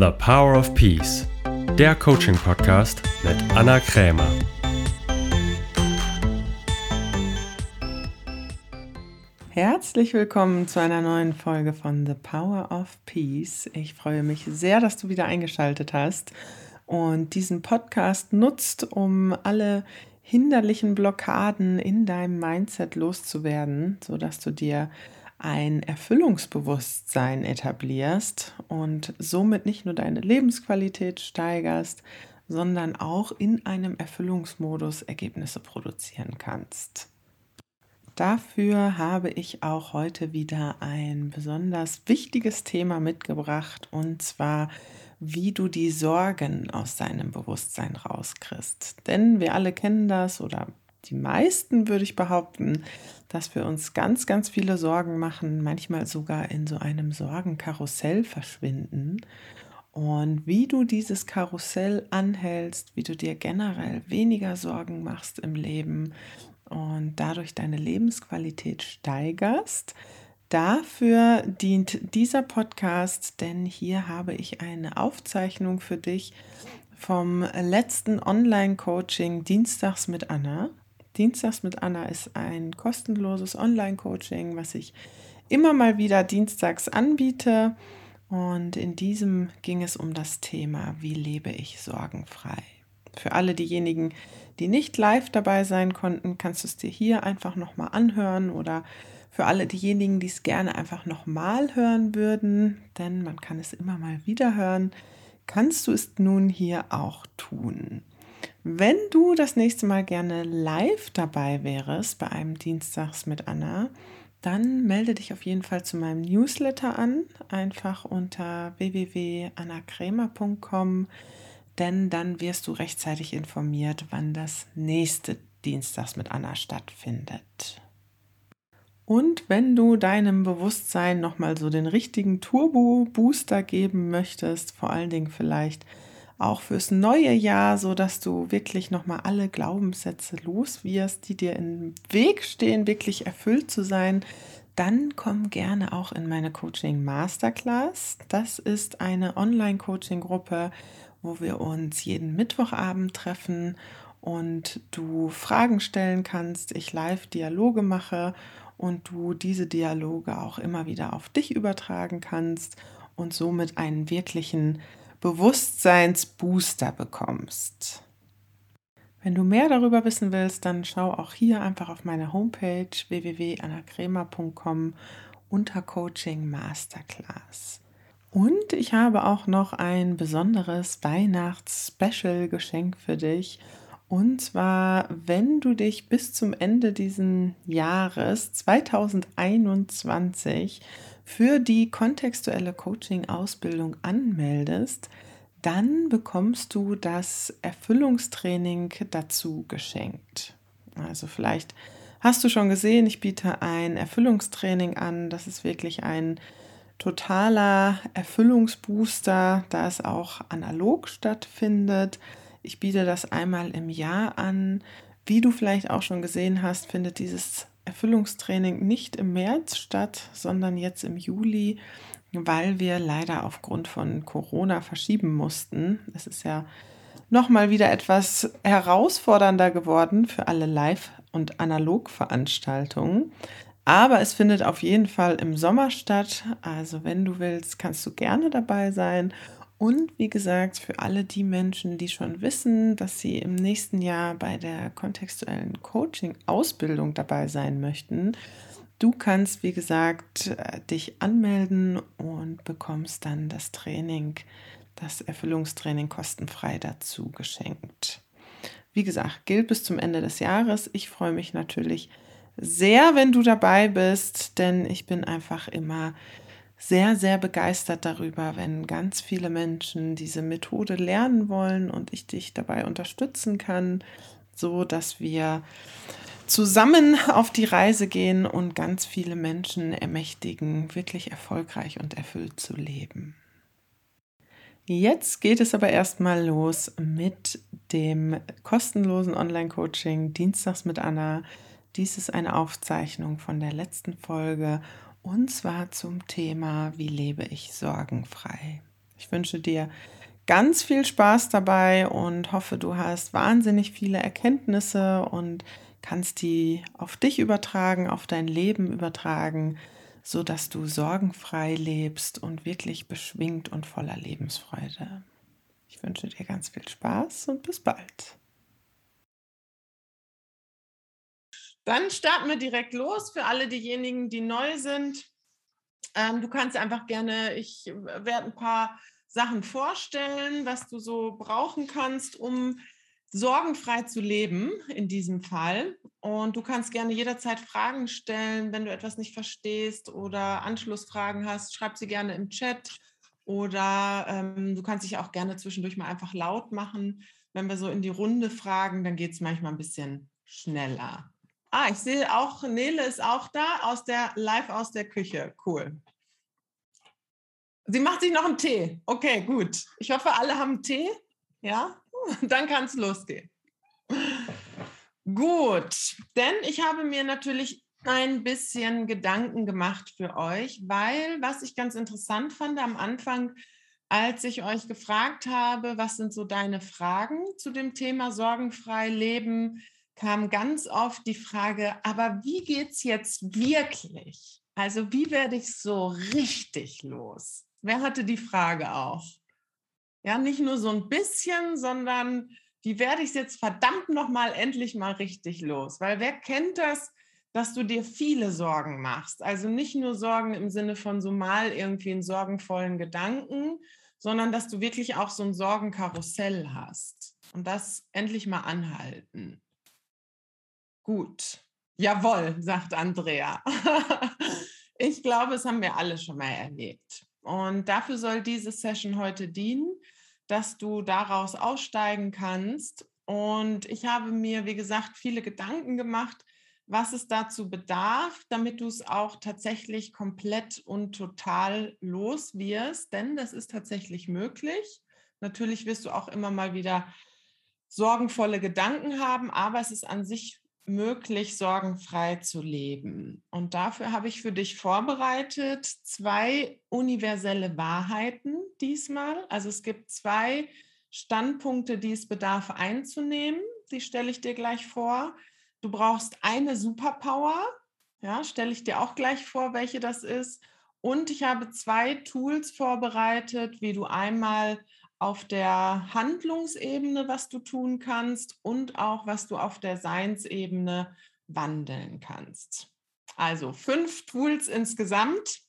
The Power of Peace, der Coaching-Podcast mit Anna Krämer. Herzlich willkommen zu einer neuen Folge von The Power of Peace. Ich freue mich sehr, dass du wieder eingeschaltet hast und diesen Podcast nutzt, um alle hinderlichen Blockaden in deinem Mindset loszuwerden, sodass du dir ein Erfüllungsbewusstsein etablierst und somit nicht nur deine Lebensqualität steigerst, sondern auch in einem Erfüllungsmodus Ergebnisse produzieren kannst. Dafür habe ich auch heute wieder ein besonders wichtiges Thema mitgebracht und zwar wie du die Sorgen aus deinem Bewusstsein rauskriegst. Denn wir alle kennen das oder die meisten würde ich behaupten, dass wir uns ganz, ganz viele Sorgen machen, manchmal sogar in so einem Sorgenkarussell verschwinden. Und wie du dieses Karussell anhältst, wie du dir generell weniger Sorgen machst im Leben und dadurch deine Lebensqualität steigerst, Dafür dient dieser Podcast, denn hier habe ich eine Aufzeichnung für dich vom letzten Online-Coaching Dienstags mit Anna. Dienstags mit Anna ist ein kostenloses Online-Coaching, was ich immer mal wieder dienstags anbiete. Und in diesem ging es um das Thema, wie lebe ich sorgenfrei. Für alle diejenigen, die nicht live dabei sein konnten, kannst du es dir hier einfach nochmal anhören oder für alle diejenigen, die es gerne einfach nochmal hören würden, denn man kann es immer mal wieder hören, kannst du es nun hier auch tun. Wenn du das nächste Mal gerne live dabei wärst bei einem Dienstags mit Anna, dann melde dich auf jeden Fall zu meinem Newsletter an, einfach unter www.annakrämer.com, denn dann wirst du rechtzeitig informiert, wann das nächste Dienstags mit Anna stattfindet. Und wenn du deinem Bewusstsein nochmal so den richtigen Turbo-Booster geben möchtest, vor allen Dingen vielleicht auch fürs neue Jahr, so dass du wirklich nochmal alle Glaubenssätze los die dir im Weg stehen, wirklich erfüllt zu sein, dann komm gerne auch in meine Coaching Masterclass. Das ist eine Online-Coaching-Gruppe, wo wir uns jeden Mittwochabend treffen und du Fragen stellen kannst, ich live Dialoge mache und du diese Dialoge auch immer wieder auf dich übertragen kannst und somit einen wirklichen Bewusstseinsbooster bekommst. Wenn du mehr darüber wissen willst, dann schau auch hier einfach auf meine Homepage www.annakremer.com unter Coaching Masterclass. Und ich habe auch noch ein besonderes Weihnachts-Special-Geschenk für dich. Und zwar, wenn du dich bis zum Ende dieses Jahres 2021 für die kontextuelle Coaching-Ausbildung anmeldest, dann bekommst du das Erfüllungstraining dazu geschenkt. Also vielleicht hast du schon gesehen, ich biete ein Erfüllungstraining an. Das ist wirklich ein totaler Erfüllungsbooster, da es auch analog stattfindet. Ich biete das einmal im Jahr an. Wie du vielleicht auch schon gesehen hast, findet dieses Erfüllungstraining nicht im März statt, sondern jetzt im Juli, weil wir leider aufgrund von Corona verschieben mussten. Es ist ja nochmal wieder etwas herausfordernder geworden für alle Live- und Analogveranstaltungen. Aber es findet auf jeden Fall im Sommer statt. Also wenn du willst, kannst du gerne dabei sein. Und wie gesagt, für alle die Menschen, die schon wissen, dass sie im nächsten Jahr bei der kontextuellen Coaching-Ausbildung dabei sein möchten, du kannst, wie gesagt, äh, dich anmelden und bekommst dann das Training, das Erfüllungstraining kostenfrei dazu geschenkt. Wie gesagt, gilt bis zum Ende des Jahres. Ich freue mich natürlich sehr, wenn du dabei bist, denn ich bin einfach immer sehr, sehr begeistert darüber, wenn ganz viele Menschen diese Methode lernen wollen und ich dich dabei unterstützen kann, so dass wir zusammen auf die Reise gehen und ganz viele Menschen ermächtigen, wirklich erfolgreich und erfüllt zu leben. Jetzt geht es aber erstmal los mit dem kostenlosen Online-Coaching Dienstags mit Anna. Dies ist eine Aufzeichnung von der letzten Folge und zwar zum Thema, wie lebe ich sorgenfrei. Ich wünsche dir ganz viel Spaß dabei und hoffe, du hast wahnsinnig viele Erkenntnisse und kannst die auf dich übertragen, auf dein Leben übertragen, so dass du sorgenfrei lebst und wirklich beschwingt und voller Lebensfreude. Ich wünsche dir ganz viel Spaß und bis bald. Dann starten wir direkt los für alle diejenigen, die neu sind. Ähm, du kannst einfach gerne, ich werde ein paar Sachen vorstellen, was du so brauchen kannst, um sorgenfrei zu leben in diesem Fall. Und du kannst gerne jederzeit Fragen stellen, wenn du etwas nicht verstehst oder Anschlussfragen hast, schreib sie gerne im Chat oder ähm, du kannst dich auch gerne zwischendurch mal einfach laut machen. Wenn wir so in die Runde fragen, dann geht es manchmal ein bisschen schneller. Ah, ich sehe auch, Nele ist auch da, aus der live aus der Küche. Cool. Sie macht sich noch einen Tee. Okay, gut. Ich hoffe, alle haben Tee. Ja, dann kann es losgehen. Gut, denn ich habe mir natürlich ein bisschen Gedanken gemacht für euch, weil was ich ganz interessant fand am Anfang, als ich euch gefragt habe, was sind so deine Fragen zu dem Thema sorgenfrei leben, kam ganz oft die Frage, aber wie geht es jetzt wirklich? Also wie werde ich so richtig los? Wer hatte die Frage auch? Ja, nicht nur so ein bisschen, sondern wie werde ich es jetzt verdammt nochmal endlich mal richtig los? Weil wer kennt das, dass du dir viele Sorgen machst? Also nicht nur Sorgen im Sinne von so mal irgendwie einen sorgenvollen Gedanken, sondern dass du wirklich auch so ein Sorgenkarussell hast. Und das endlich mal anhalten. Gut. Jawohl, sagt Andrea. ich glaube, es haben wir alle schon mal erlebt. Und dafür soll diese Session heute dienen, dass du daraus aussteigen kannst. Und ich habe mir, wie gesagt, viele Gedanken gemacht, was es dazu bedarf, damit du es auch tatsächlich komplett und total los wirst. Denn das ist tatsächlich möglich. Natürlich wirst du auch immer mal wieder sorgenvolle Gedanken haben, aber es ist an sich möglich, sorgenfrei zu leben. Und dafür habe ich für dich vorbereitet zwei universelle Wahrheiten diesmal. Also es gibt zwei Standpunkte, die es bedarf einzunehmen. Die stelle ich dir gleich vor. Du brauchst eine Superpower. Ja, stelle ich dir auch gleich vor, welche das ist. Und ich habe zwei Tools vorbereitet, wie du einmal auf der Handlungsebene, was du tun kannst und auch, was du auf der Seinsebene wandeln kannst. Also fünf Tools insgesamt.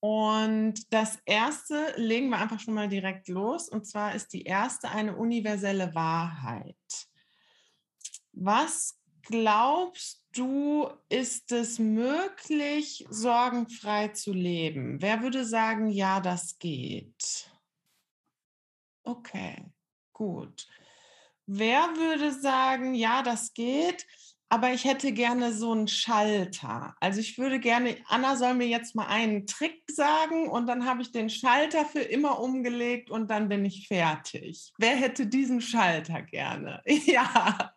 Und das erste legen wir einfach schon mal direkt los. Und zwar ist die erste eine universelle Wahrheit. Was glaubst du, ist es möglich, sorgenfrei zu leben? Wer würde sagen, ja, das geht? Okay, gut. Wer würde sagen, ja, das geht, aber ich hätte gerne so einen Schalter. Also ich würde gerne, Anna soll mir jetzt mal einen Trick sagen und dann habe ich den Schalter für immer umgelegt und dann bin ich fertig. Wer hätte diesen Schalter gerne? Ja.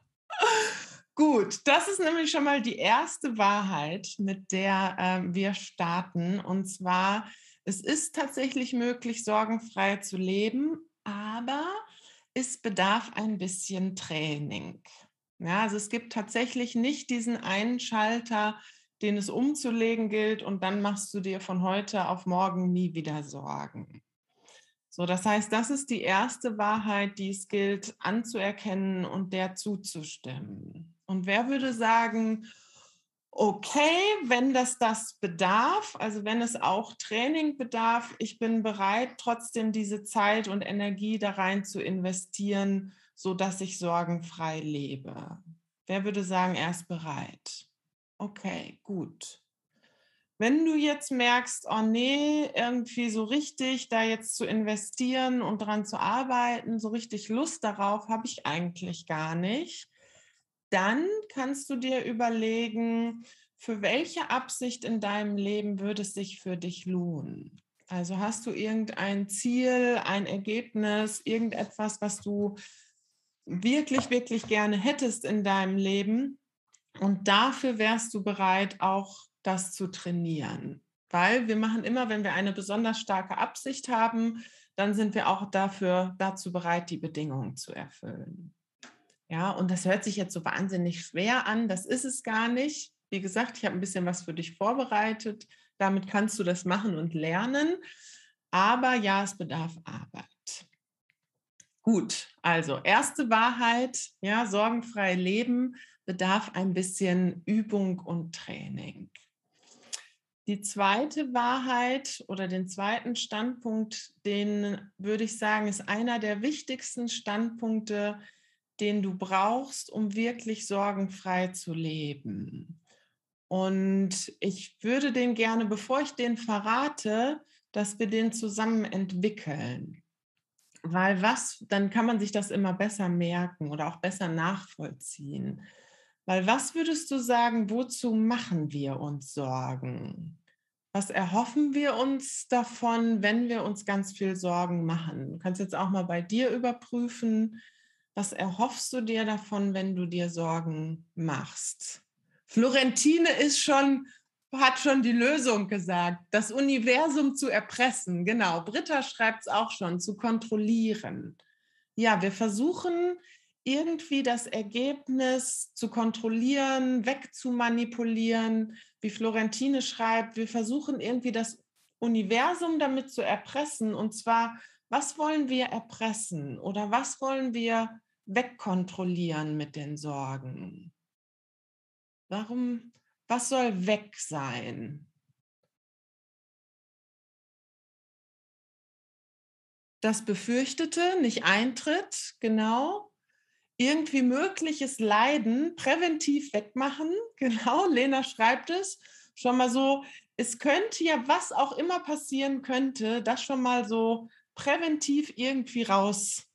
Gut, das ist nämlich schon mal die erste Wahrheit, mit der äh, wir starten. Und zwar, es ist tatsächlich möglich, sorgenfrei zu leben, aber es bedarf ein bisschen Training. Ja, also es gibt tatsächlich nicht diesen einen Schalter, den es umzulegen gilt und dann machst du dir von heute auf morgen nie wieder Sorgen. So, das heißt, das ist die erste Wahrheit, die es gilt anzuerkennen und der zuzustimmen. Und wer würde sagen, okay, wenn das das bedarf, also wenn es auch Training bedarf, ich bin bereit, trotzdem diese Zeit und Energie da rein zu investieren, sodass ich sorgenfrei lebe. Wer würde sagen, er ist bereit? Okay, gut. Wenn du jetzt merkst, oh nee, irgendwie so richtig da jetzt zu investieren und daran zu arbeiten, so richtig Lust darauf habe ich eigentlich gar nicht, dann kannst du dir überlegen, für welche Absicht in deinem Leben würde es sich für dich lohnen? Also hast du irgendein Ziel, ein Ergebnis, irgendetwas, was du wirklich, wirklich gerne hättest in deinem Leben und dafür wärst du bereit, auch das zu trainieren. Weil wir machen immer, wenn wir eine besonders starke Absicht haben, dann sind wir auch dafür dazu bereit, die Bedingungen zu erfüllen. Ja, und das hört sich jetzt so wahnsinnig schwer an. Das ist es gar nicht. Wie gesagt, ich habe ein bisschen was für dich vorbereitet. Damit kannst du das machen und lernen. Aber ja, es bedarf Arbeit. Gut, also erste Wahrheit, ja, sorgenfrei leben bedarf ein bisschen Übung und Training. Die zweite Wahrheit oder den zweiten Standpunkt, den würde ich sagen, ist einer der wichtigsten Standpunkte, den du brauchst, um wirklich sorgenfrei zu leben. Und ich würde den gerne, bevor ich den verrate, dass wir den zusammen entwickeln. Weil was, dann kann man sich das immer besser merken oder auch besser nachvollziehen. Weil was würdest du sagen, wozu machen wir uns Sorgen? Was erhoffen wir uns davon, wenn wir uns ganz viel Sorgen machen? Du kannst jetzt auch mal bei dir überprüfen, was erhoffst du dir davon, wenn du dir Sorgen machst? Florentine ist schon, hat schon die Lösung gesagt, das Universum zu erpressen. Genau, Britta schreibt es auch schon, zu kontrollieren. Ja, wir versuchen irgendwie das Ergebnis zu kontrollieren, wegzumanipulieren. Wie Florentine schreibt, wir versuchen irgendwie das Universum damit zu erpressen. Und zwar, was wollen wir erpressen oder was wollen wir wegkontrollieren mit den Sorgen? Warum, was soll weg sein? Das Befürchtete nicht eintritt, genau. Irgendwie mögliches Leiden präventiv wegmachen, genau. Lena schreibt es schon mal so. Es könnte ja, was auch immer passieren könnte, das schon mal so präventiv irgendwie raus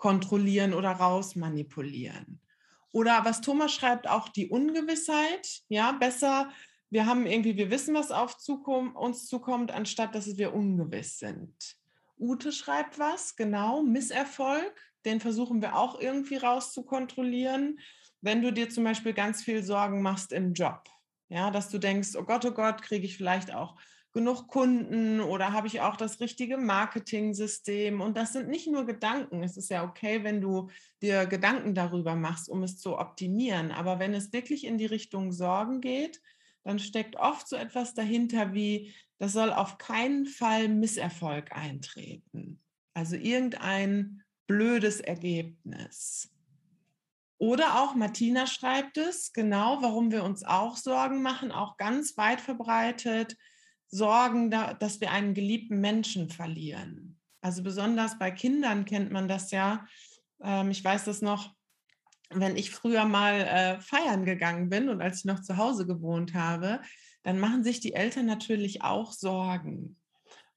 kontrollieren oder raus manipulieren. Oder was Thomas schreibt, auch die Ungewissheit. Ja, besser, wir haben irgendwie, wir wissen, was auf zukommt, uns zukommt, anstatt dass wir ungewiss sind. Ute schreibt was, genau, Misserfolg, den versuchen wir auch irgendwie rauszukontrollieren. Wenn du dir zum Beispiel ganz viel Sorgen machst im Job, ja, dass du denkst, oh Gott, oh Gott, kriege ich vielleicht auch genug Kunden oder habe ich auch das richtige Marketing-System? Und das sind nicht nur Gedanken. Es ist ja okay, wenn du dir Gedanken darüber machst, um es zu optimieren. Aber wenn es wirklich in die Richtung Sorgen geht, dann steckt oft so etwas dahinter wie, das soll auf keinen Fall Misserfolg eintreten. Also irgendein blödes Ergebnis. Oder auch Martina schreibt es, genau, warum wir uns auch Sorgen machen, auch ganz weit verbreitet. Sorgen, dass wir einen geliebten Menschen verlieren. Also besonders bei Kindern kennt man das ja. Ähm, ich weiß das noch, wenn ich früher mal äh, feiern gegangen bin und als ich noch zu Hause gewohnt habe, dann machen sich die Eltern natürlich auch Sorgen.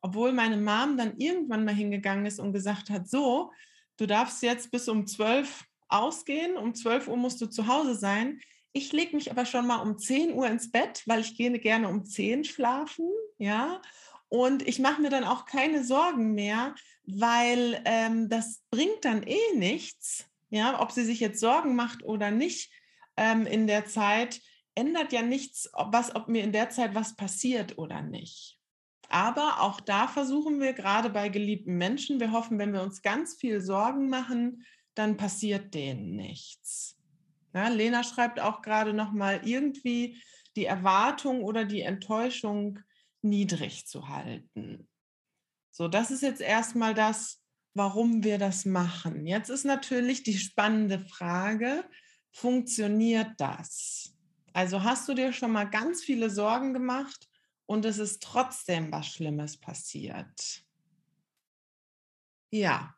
Obwohl meine Mom dann irgendwann mal hingegangen ist und gesagt hat, so, du darfst jetzt bis um 12 ausgehen, um 12 Uhr musst du zu Hause sein. Ich lege mich aber schon mal um 10 Uhr ins Bett, weil ich gehe gerne um 10 schlafen, ja. Und ich mache mir dann auch keine Sorgen mehr, weil ähm, das bringt dann eh nichts, ja, ob sie sich jetzt Sorgen macht oder nicht ähm, in der Zeit, ändert ja nichts, ob, was, ob mir in der Zeit was passiert oder nicht. Aber auch da versuchen wir gerade bei geliebten Menschen, wir hoffen, wenn wir uns ganz viel Sorgen machen, dann passiert denen nichts. Ja, Lena schreibt auch gerade noch mal irgendwie die Erwartung oder die Enttäuschung niedrig zu halten. So, das ist jetzt erstmal das, warum wir das machen. Jetzt ist natürlich die spannende Frage, funktioniert das? Also hast du dir schon mal ganz viele Sorgen gemacht und es ist trotzdem was Schlimmes passiert? Ja,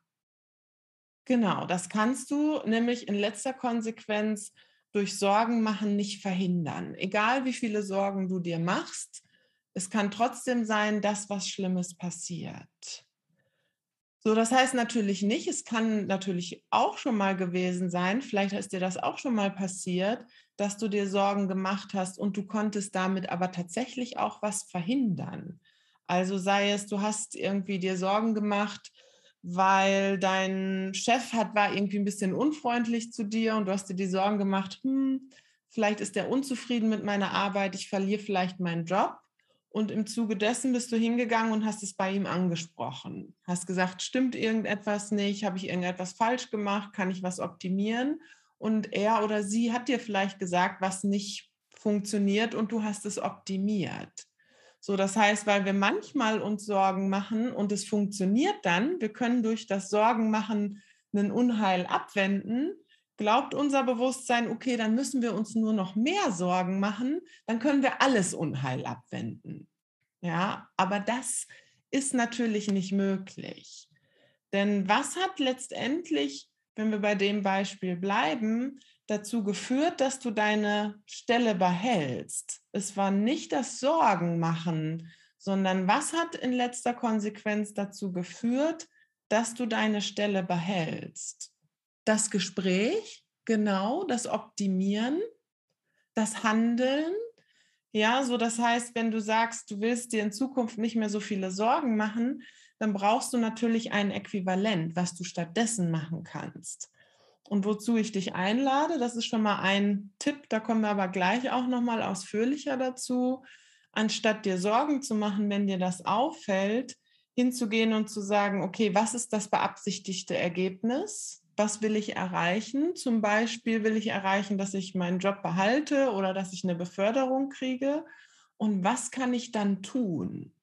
Genau, das kannst du nämlich in letzter Konsequenz durch Sorgen machen nicht verhindern. Egal wie viele Sorgen du dir machst, es kann trotzdem sein, dass was Schlimmes passiert. So, das heißt natürlich nicht, es kann natürlich auch schon mal gewesen sein, vielleicht ist dir das auch schon mal passiert, dass du dir Sorgen gemacht hast und du konntest damit aber tatsächlich auch was verhindern. Also sei es, du hast irgendwie dir Sorgen gemacht, weil dein Chef hat, war irgendwie ein bisschen unfreundlich zu dir und du hast dir die Sorgen gemacht, hm, vielleicht ist er unzufrieden mit meiner Arbeit, ich verliere vielleicht meinen Job. und im Zuge dessen bist du hingegangen und hast es bei ihm angesprochen. Hast gesagt, stimmt irgendetwas nicht? Habe ich irgendetwas falsch gemacht? Kann ich was optimieren? Und er oder sie hat dir vielleicht gesagt, was nicht funktioniert und du hast es optimiert. So, das heißt, weil wir manchmal uns Sorgen machen und es funktioniert dann, wir können durch das Sorgenmachen einen Unheil abwenden, glaubt unser Bewusstsein, okay, dann müssen wir uns nur noch mehr Sorgen machen, dann können wir alles Unheil abwenden. Ja, aber das ist natürlich nicht möglich. Denn was hat letztendlich, wenn wir bei dem Beispiel bleiben, dazu geführt, dass du deine Stelle behältst? Es war nicht das Sorgenmachen, sondern was hat in letzter Konsequenz dazu geführt, dass du deine Stelle behältst? das Gespräch, genau, das Optimieren, das Handeln. Ja, so das heißt, wenn du sagst, du willst dir in Zukunft nicht mehr so viele Sorgen machen, dann brauchst du natürlich ein Äquivalent, was du stattdessen machen kannst. Und wozu ich dich einlade, das ist schon mal ein Tipp, da kommen wir aber gleich auch noch mal ausführlicher dazu, anstatt dir Sorgen zu machen, wenn dir das auffällt, hinzugehen und zu sagen, okay, was ist das beabsichtigte Ergebnis? was will ich erreichen? Zum Beispiel will ich erreichen, dass ich meinen Job behalte oder dass ich eine Beförderung kriege. Und was kann ich dann tun?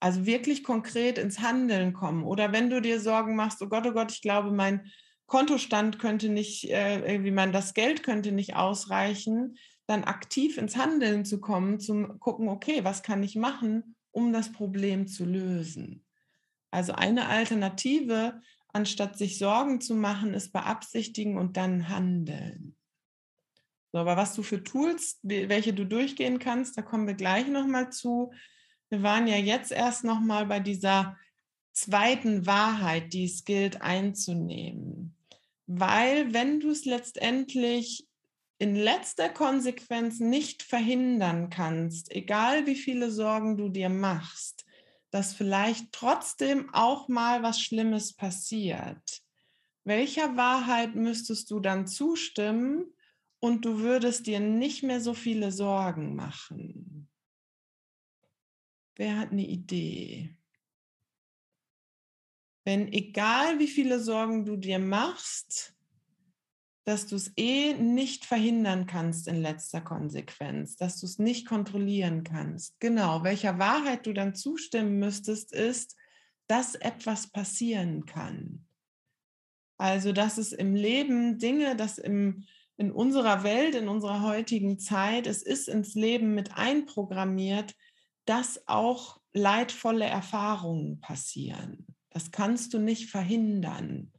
Also wirklich konkret ins Handeln kommen. Oder wenn du dir Sorgen machst, oh Gott, oh Gott, ich glaube, mein Kontostand könnte nicht, äh, mein, das Geld könnte nicht ausreichen, dann aktiv ins Handeln zu kommen, zum gucken, okay, was kann ich machen, um das Problem zu lösen? Also eine Alternative anstatt sich Sorgen zu machen, ist beabsichtigen und dann handeln. So, aber was du für Tools, welche du durchgehen kannst, da kommen wir gleich nochmal zu. Wir waren ja jetzt erst nochmal bei dieser zweiten Wahrheit, die es gilt einzunehmen. Weil wenn du es letztendlich in letzter Konsequenz nicht verhindern kannst, egal wie viele Sorgen du dir machst, dass vielleicht trotzdem auch mal was Schlimmes passiert. Welcher Wahrheit müsstest du dann zustimmen und du würdest dir nicht mehr so viele Sorgen machen? Wer hat eine Idee? Wenn egal wie viele Sorgen du dir machst, dass du es eh nicht verhindern kannst in letzter Konsequenz, dass du es nicht kontrollieren kannst. Genau, welcher Wahrheit du dann zustimmen müsstest, ist, dass etwas passieren kann. Also, dass es im Leben Dinge, dass im, in unserer Welt, in unserer heutigen Zeit, es ist ins Leben mit einprogrammiert, dass auch leidvolle Erfahrungen passieren. Das kannst du nicht verhindern.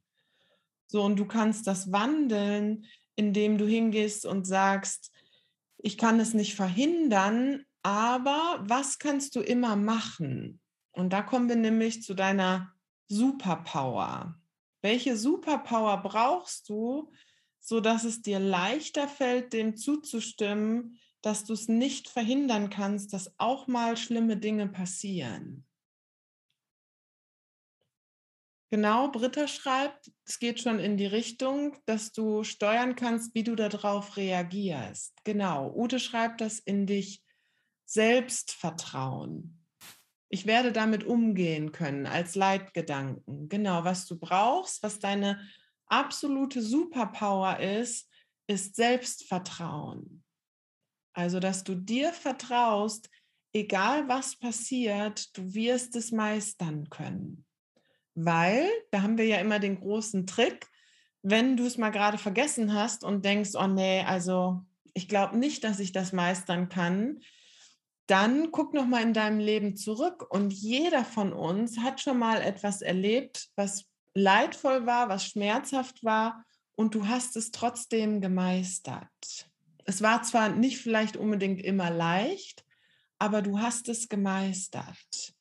So, und du kannst das wandeln, indem du hingehst und sagst, ich kann es nicht verhindern, aber was kannst du immer machen? Und da kommen wir nämlich zu deiner Superpower. Welche Superpower brauchst du, sodass es dir leichter fällt, dem zuzustimmen, dass du es nicht verhindern kannst, dass auch mal schlimme Dinge passieren? Genau, Britta schreibt, es geht schon in die Richtung, dass du steuern kannst, wie du darauf reagierst. Genau, Ute schreibt das in dich Selbstvertrauen. Ich werde damit umgehen können als Leitgedanken. Genau, was du brauchst, was deine absolute Superpower ist, ist Selbstvertrauen. Also, dass du dir vertraust, egal was passiert, du wirst es meistern können weil da haben wir ja immer den großen Trick, wenn du es mal gerade vergessen hast und denkst, oh nee, also ich glaube nicht, dass ich das meistern kann, dann guck noch mal in deinem Leben zurück und jeder von uns hat schon mal etwas erlebt, was leidvoll war, was schmerzhaft war und du hast es trotzdem gemeistert. Es war zwar nicht vielleicht unbedingt immer leicht, aber du hast es gemeistert.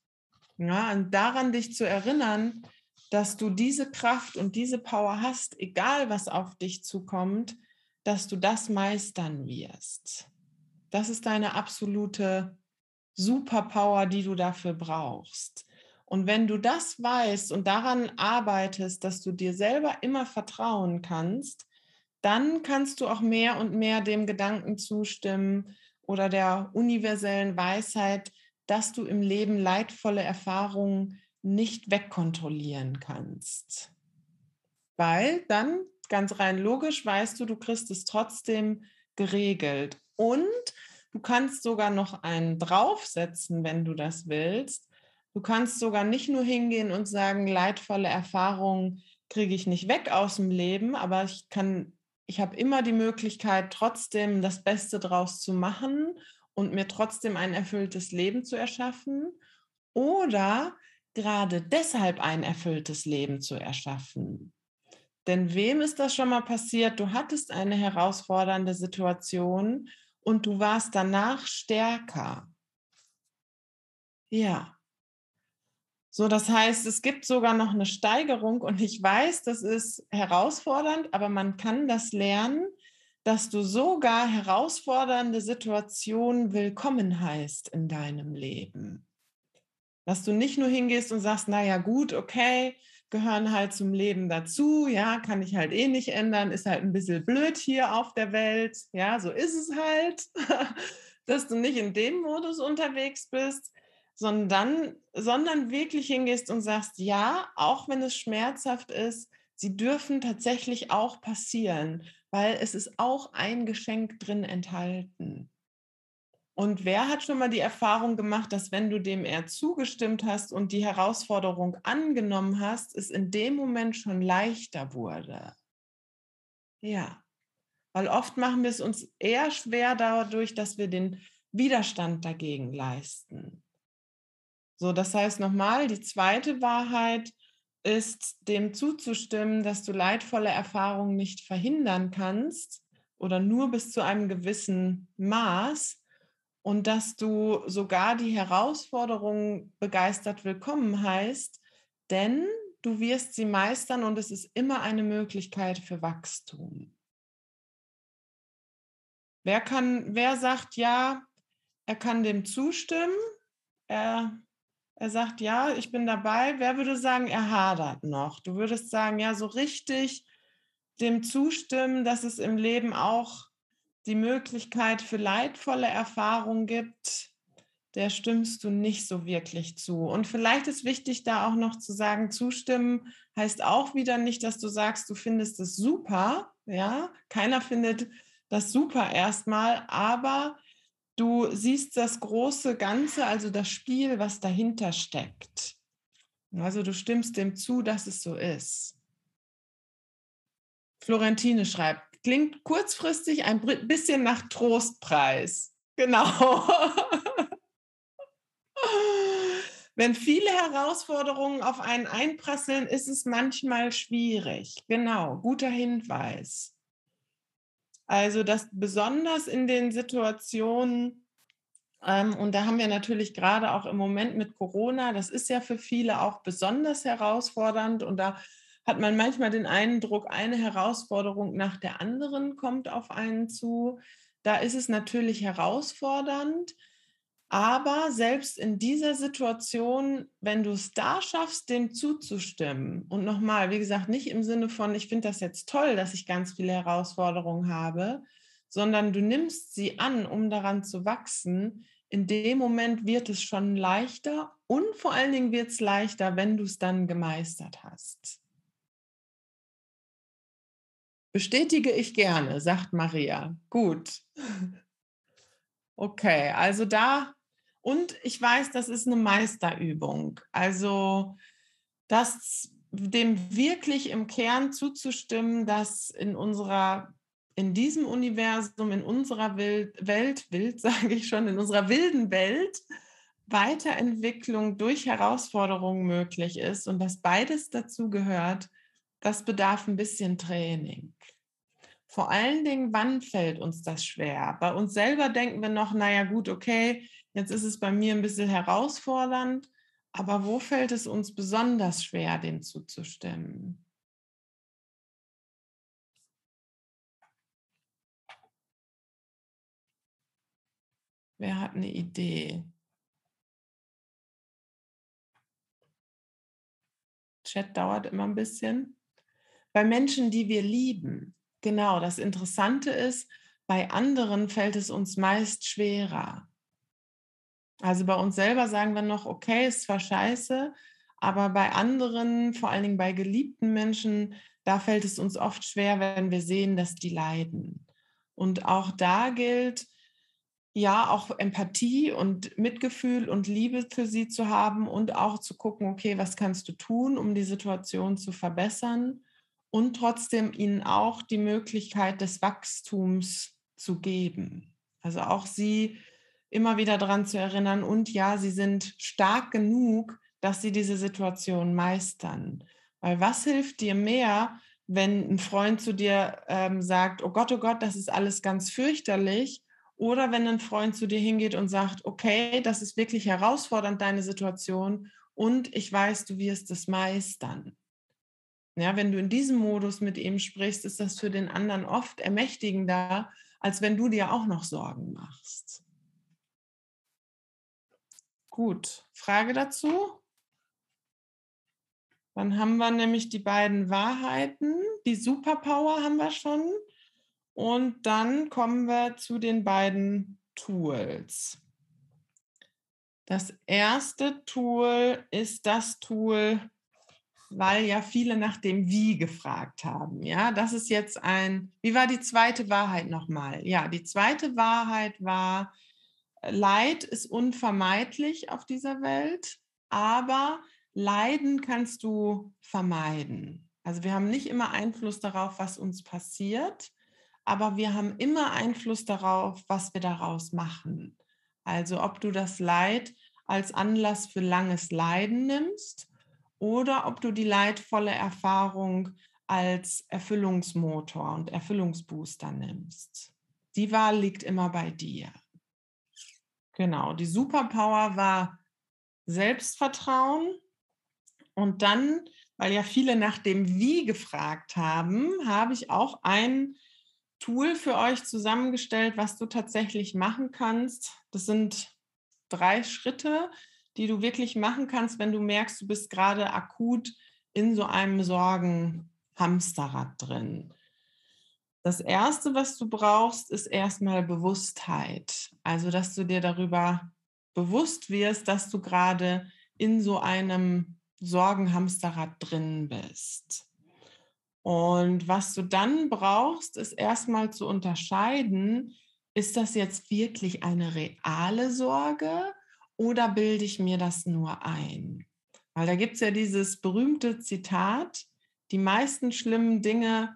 Ja, und daran dich zu erinnern, dass du diese Kraft und diese Power hast, egal was auf dich zukommt, dass du das meistern wirst. Das ist deine absolute Superpower, die du dafür brauchst. Und wenn du das weißt und daran arbeitest, dass du dir selber immer vertrauen kannst, dann kannst du auch mehr und mehr dem Gedanken zustimmen, oder der universellen Weisheit, dass du im Leben leidvolle Erfahrungen nicht wegkontrollieren kannst. Weil dann ganz rein logisch weißt du, du kriegst es trotzdem geregelt. Und du kannst sogar noch einen draufsetzen, wenn du das willst. Du kannst sogar nicht nur hingehen und sagen, leidvolle Erfahrungen kriege ich nicht weg aus dem Leben, aber ich kann, ich habe immer die Möglichkeit, trotzdem das Beste draus zu machen und mir trotzdem ein erfülltes Leben zu erschaffen. Oder gerade deshalb ein erfülltes Leben zu erschaffen. Denn wem ist das schon mal passiert? Du hattest eine herausfordernde Situation und du warst danach stärker. Ja. So, das heißt, es gibt sogar noch eine Steigerung und ich weiß, das ist herausfordernd, aber man kann das lernen, dass du sogar herausfordernde Situationen willkommen heißt in deinem Leben. Dass du nicht nur hingehst und sagst, naja, gut, okay, gehören halt zum Leben dazu, ja, kann ich halt eh nicht ändern, ist halt ein bisschen blöd hier auf der Welt, ja, so ist es halt, dass du nicht in dem Modus unterwegs bist, sondern, sondern wirklich hingehst und sagst, ja, auch wenn es schmerzhaft ist, sie dürfen tatsächlich auch passieren, weil es ist auch ein Geschenk drin enthalten. Und wer hat schon mal die Erfahrung gemacht, dass wenn du dem eher zugestimmt hast und die Herausforderung angenommen hast, es in dem Moment schon leichter wurde? Ja, weil oft machen wir es uns eher schwer dadurch, dass wir den Widerstand dagegen leisten. So, das heißt nochmal, die zweite Wahrheit ist, dem zuzustimmen, dass du leidvolle Erfahrungen nicht verhindern kannst oder nur bis zu einem gewissen Maß und dass du sogar die Herausforderungen begeistert willkommen heißt, denn du wirst sie meistern und es ist immer eine Möglichkeit für Wachstum. Wer kann, wer sagt ja, er kann dem zustimmen? Er, er sagt ja, ich bin dabei. Wer würde sagen, er hadert noch? Du würdest sagen, ja, so richtig dem zustimmen, dass es im Leben auch die Möglichkeit für leidvolle Erfahrungen gibt, der stimmst du nicht so wirklich zu. Und vielleicht ist wichtig, da auch noch zu sagen, zustimmen heißt auch wieder nicht, dass du sagst, du findest es super. Ja, keiner findet das super erstmal, aber du siehst das große Ganze, also das Spiel, was dahinter steckt. Also du stimmst dem zu, dass es so ist. Florentine schreibt, Klingt kurzfristig ein bisschen nach Trostpreis. Genau. Wenn viele Herausforderungen auf einen einprasseln, ist es manchmal schwierig. Genau, guter Hinweis. Also, dass besonders in den Situationen, ähm, und da haben wir natürlich gerade auch im Moment mit Corona, das ist ja für viele auch besonders herausfordernd und da hat man manchmal den Eindruck, eine Herausforderung nach der anderen kommt auf einen zu. Da ist es natürlich herausfordernd. Aber selbst in dieser Situation, wenn du es da schaffst, dem zuzustimmen, und nochmal, wie gesagt, nicht im Sinne von, ich finde das jetzt toll, dass ich ganz viele Herausforderungen habe, sondern du nimmst sie an, um daran zu wachsen, in dem Moment wird es schon leichter und vor allen Dingen wird es leichter, wenn du es dann gemeistert hast. Bestätige ich gerne, sagt Maria. Gut. Okay, also da, und ich weiß, das ist eine Meisterübung. Also das dem wirklich im Kern zuzustimmen, dass in unserer, in diesem Universum, in unserer Welt, Welt, Wild sage ich schon, in unserer wilden Welt Weiterentwicklung durch Herausforderungen möglich ist und dass beides dazu gehört, das bedarf ein bisschen Training. Vor allen Dingen, wann fällt uns das schwer? Bei uns selber denken wir noch, naja gut, okay, jetzt ist es bei mir ein bisschen herausfordernd, aber wo fällt es uns besonders schwer, dem zuzustimmen? Wer hat eine Idee? Chat dauert immer ein bisschen bei Menschen, die wir lieben. Genau, das Interessante ist, bei anderen fällt es uns meist schwerer. Also bei uns selber sagen wir noch, okay, ist zwar scheiße, aber bei anderen, vor allen Dingen bei geliebten Menschen, da fällt es uns oft schwer, wenn wir sehen, dass die leiden. Und auch da gilt, ja, auch Empathie und Mitgefühl und Liebe für sie zu haben und auch zu gucken, okay, was kannst du tun, um die Situation zu verbessern und trotzdem ihnen auch die Möglichkeit des Wachstums zu geben. Also auch sie immer wieder daran zu erinnern und ja, sie sind stark genug, dass sie diese Situation meistern. Weil was hilft dir mehr, wenn ein Freund zu dir ähm, sagt, oh Gott, oh Gott, das ist alles ganz fürchterlich, oder wenn ein Freund zu dir hingeht und sagt, okay, das ist wirklich herausfordernd, deine Situation, und ich weiß, du wirst es meistern. Ja, wenn du in diesem Modus mit ihm sprichst, ist das für den anderen oft ermächtigender, als wenn du dir auch noch Sorgen machst. Gut, Frage dazu? Dann haben wir nämlich die beiden Wahrheiten. Die Superpower haben wir schon. Und dann kommen wir zu den beiden Tools. Das erste Tool ist das Tool, weil ja viele nach dem Wie gefragt haben. Ja, das ist jetzt ein, wie war die zweite Wahrheit nochmal? Ja, die zweite Wahrheit war, Leid ist unvermeidlich auf dieser Welt, aber Leiden kannst du vermeiden. Also wir haben nicht immer Einfluss darauf, was uns passiert, aber wir haben immer Einfluss darauf, was wir daraus machen. Also ob du das Leid als Anlass für langes Leiden nimmst oder ob du die leidvolle Erfahrung als Erfüllungsmotor und Erfüllungsbooster nimmst. Die Wahl liegt immer bei dir. Genau, die Superpower war Selbstvertrauen. Und dann, weil ja viele nach dem Wie gefragt haben, habe ich auch ein Tool für euch zusammengestellt, was du tatsächlich machen kannst. Das sind drei Schritte, die du wirklich machen kannst, wenn du merkst, du bist gerade akut in so einem Sorgenhamsterrad drin. Das Erste, was du brauchst, ist erstmal Bewusstheit. Also, dass du dir darüber bewusst wirst, dass du gerade in so einem Sorgenhamsterrad drin bist. Und was du dann brauchst, ist erstmal zu unterscheiden, ist das jetzt wirklich eine reale Sorge oder bilde ich mir das nur ein? Weil da gibt es ja dieses berühmte Zitat, die meisten schlimmen Dinge,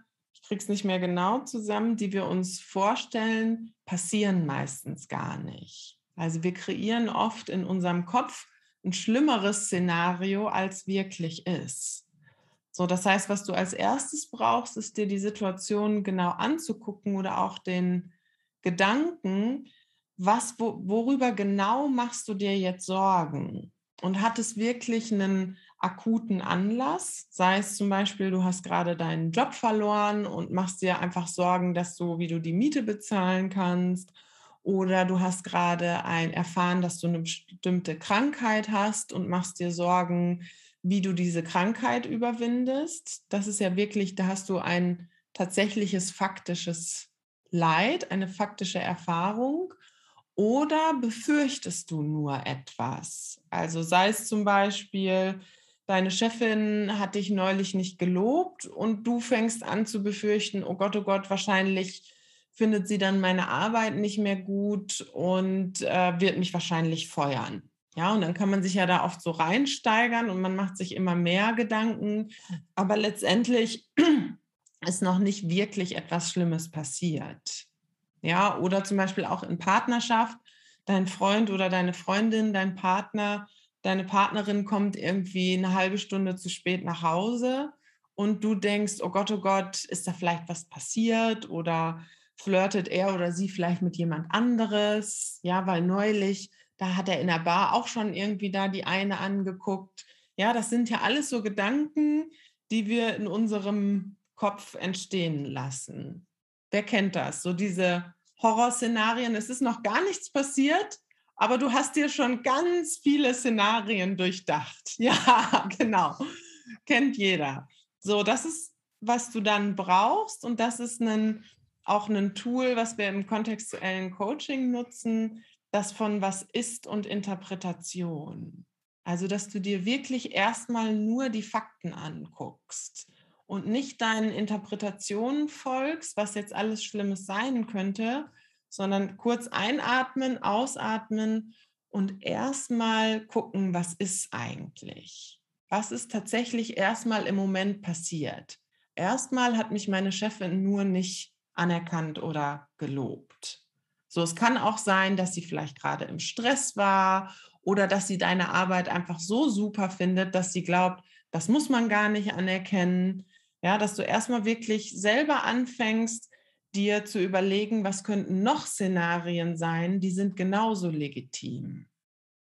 es nicht mehr genau zusammen, die wir uns vorstellen, passieren meistens gar nicht. Also wir kreieren oft in unserem Kopf ein schlimmeres Szenario, als wirklich ist. So, das heißt, was du als erstes brauchst, ist dir die Situation genau anzugucken oder auch den Gedanken, was, wo, worüber genau machst du dir jetzt Sorgen? Und hat es wirklich einen akuten Anlass? Sei es zum Beispiel, du hast gerade deinen Job verloren und machst dir einfach Sorgen, dass du, wie du die Miete bezahlen kannst. Oder du hast gerade ein erfahren, dass du eine bestimmte Krankheit hast und machst dir Sorgen, wie du diese Krankheit überwindest. Das ist ja wirklich, da hast du ein tatsächliches faktisches Leid, eine faktische Erfahrung. Oder befürchtest du nur etwas? Also sei es zum Beispiel, deine Chefin hat dich neulich nicht gelobt und du fängst an zu befürchten, oh Gott, oh Gott, wahrscheinlich findet sie dann meine Arbeit nicht mehr gut und äh, wird mich wahrscheinlich feuern. Ja, und dann kann man sich ja da oft so reinsteigern und man macht sich immer mehr Gedanken. Aber letztendlich ist noch nicht wirklich etwas Schlimmes passiert. Ja, oder zum Beispiel auch in Partnerschaft, dein Freund oder deine Freundin, dein Partner, deine Partnerin kommt irgendwie eine halbe Stunde zu spät nach Hause und du denkst, oh Gott, oh Gott, ist da vielleicht was passiert oder flirtet er oder sie vielleicht mit jemand anderes? Ja, weil neulich da hat er in der Bar auch schon irgendwie da die eine angeguckt. Ja, das sind ja alles so Gedanken, die wir in unserem Kopf entstehen lassen. Wer kennt das? So diese Horrorszenarien. Es ist noch gar nichts passiert, aber du hast dir schon ganz viele Szenarien durchdacht. Ja, genau. Kennt jeder. So, das ist, was du dann brauchst und das ist ein auch ein Tool, was wir im kontextuellen Coaching nutzen, das von was ist und Interpretation. Also, dass du dir wirklich erstmal nur die Fakten anguckst und nicht deinen Interpretationen folgst, was jetzt alles Schlimmes sein könnte, sondern kurz einatmen, ausatmen und erstmal gucken, was ist eigentlich? Was ist tatsächlich erstmal im Moment passiert? Erstmal hat mich meine Chefin nur nicht anerkannt oder gelobt. So, es kann auch sein, dass sie vielleicht gerade im Stress war oder dass sie deine Arbeit einfach so super findet, dass sie glaubt, das muss man gar nicht anerkennen. Ja, dass du erstmal wirklich selber anfängst, dir zu überlegen, was könnten noch Szenarien sein, die sind genauso legitim.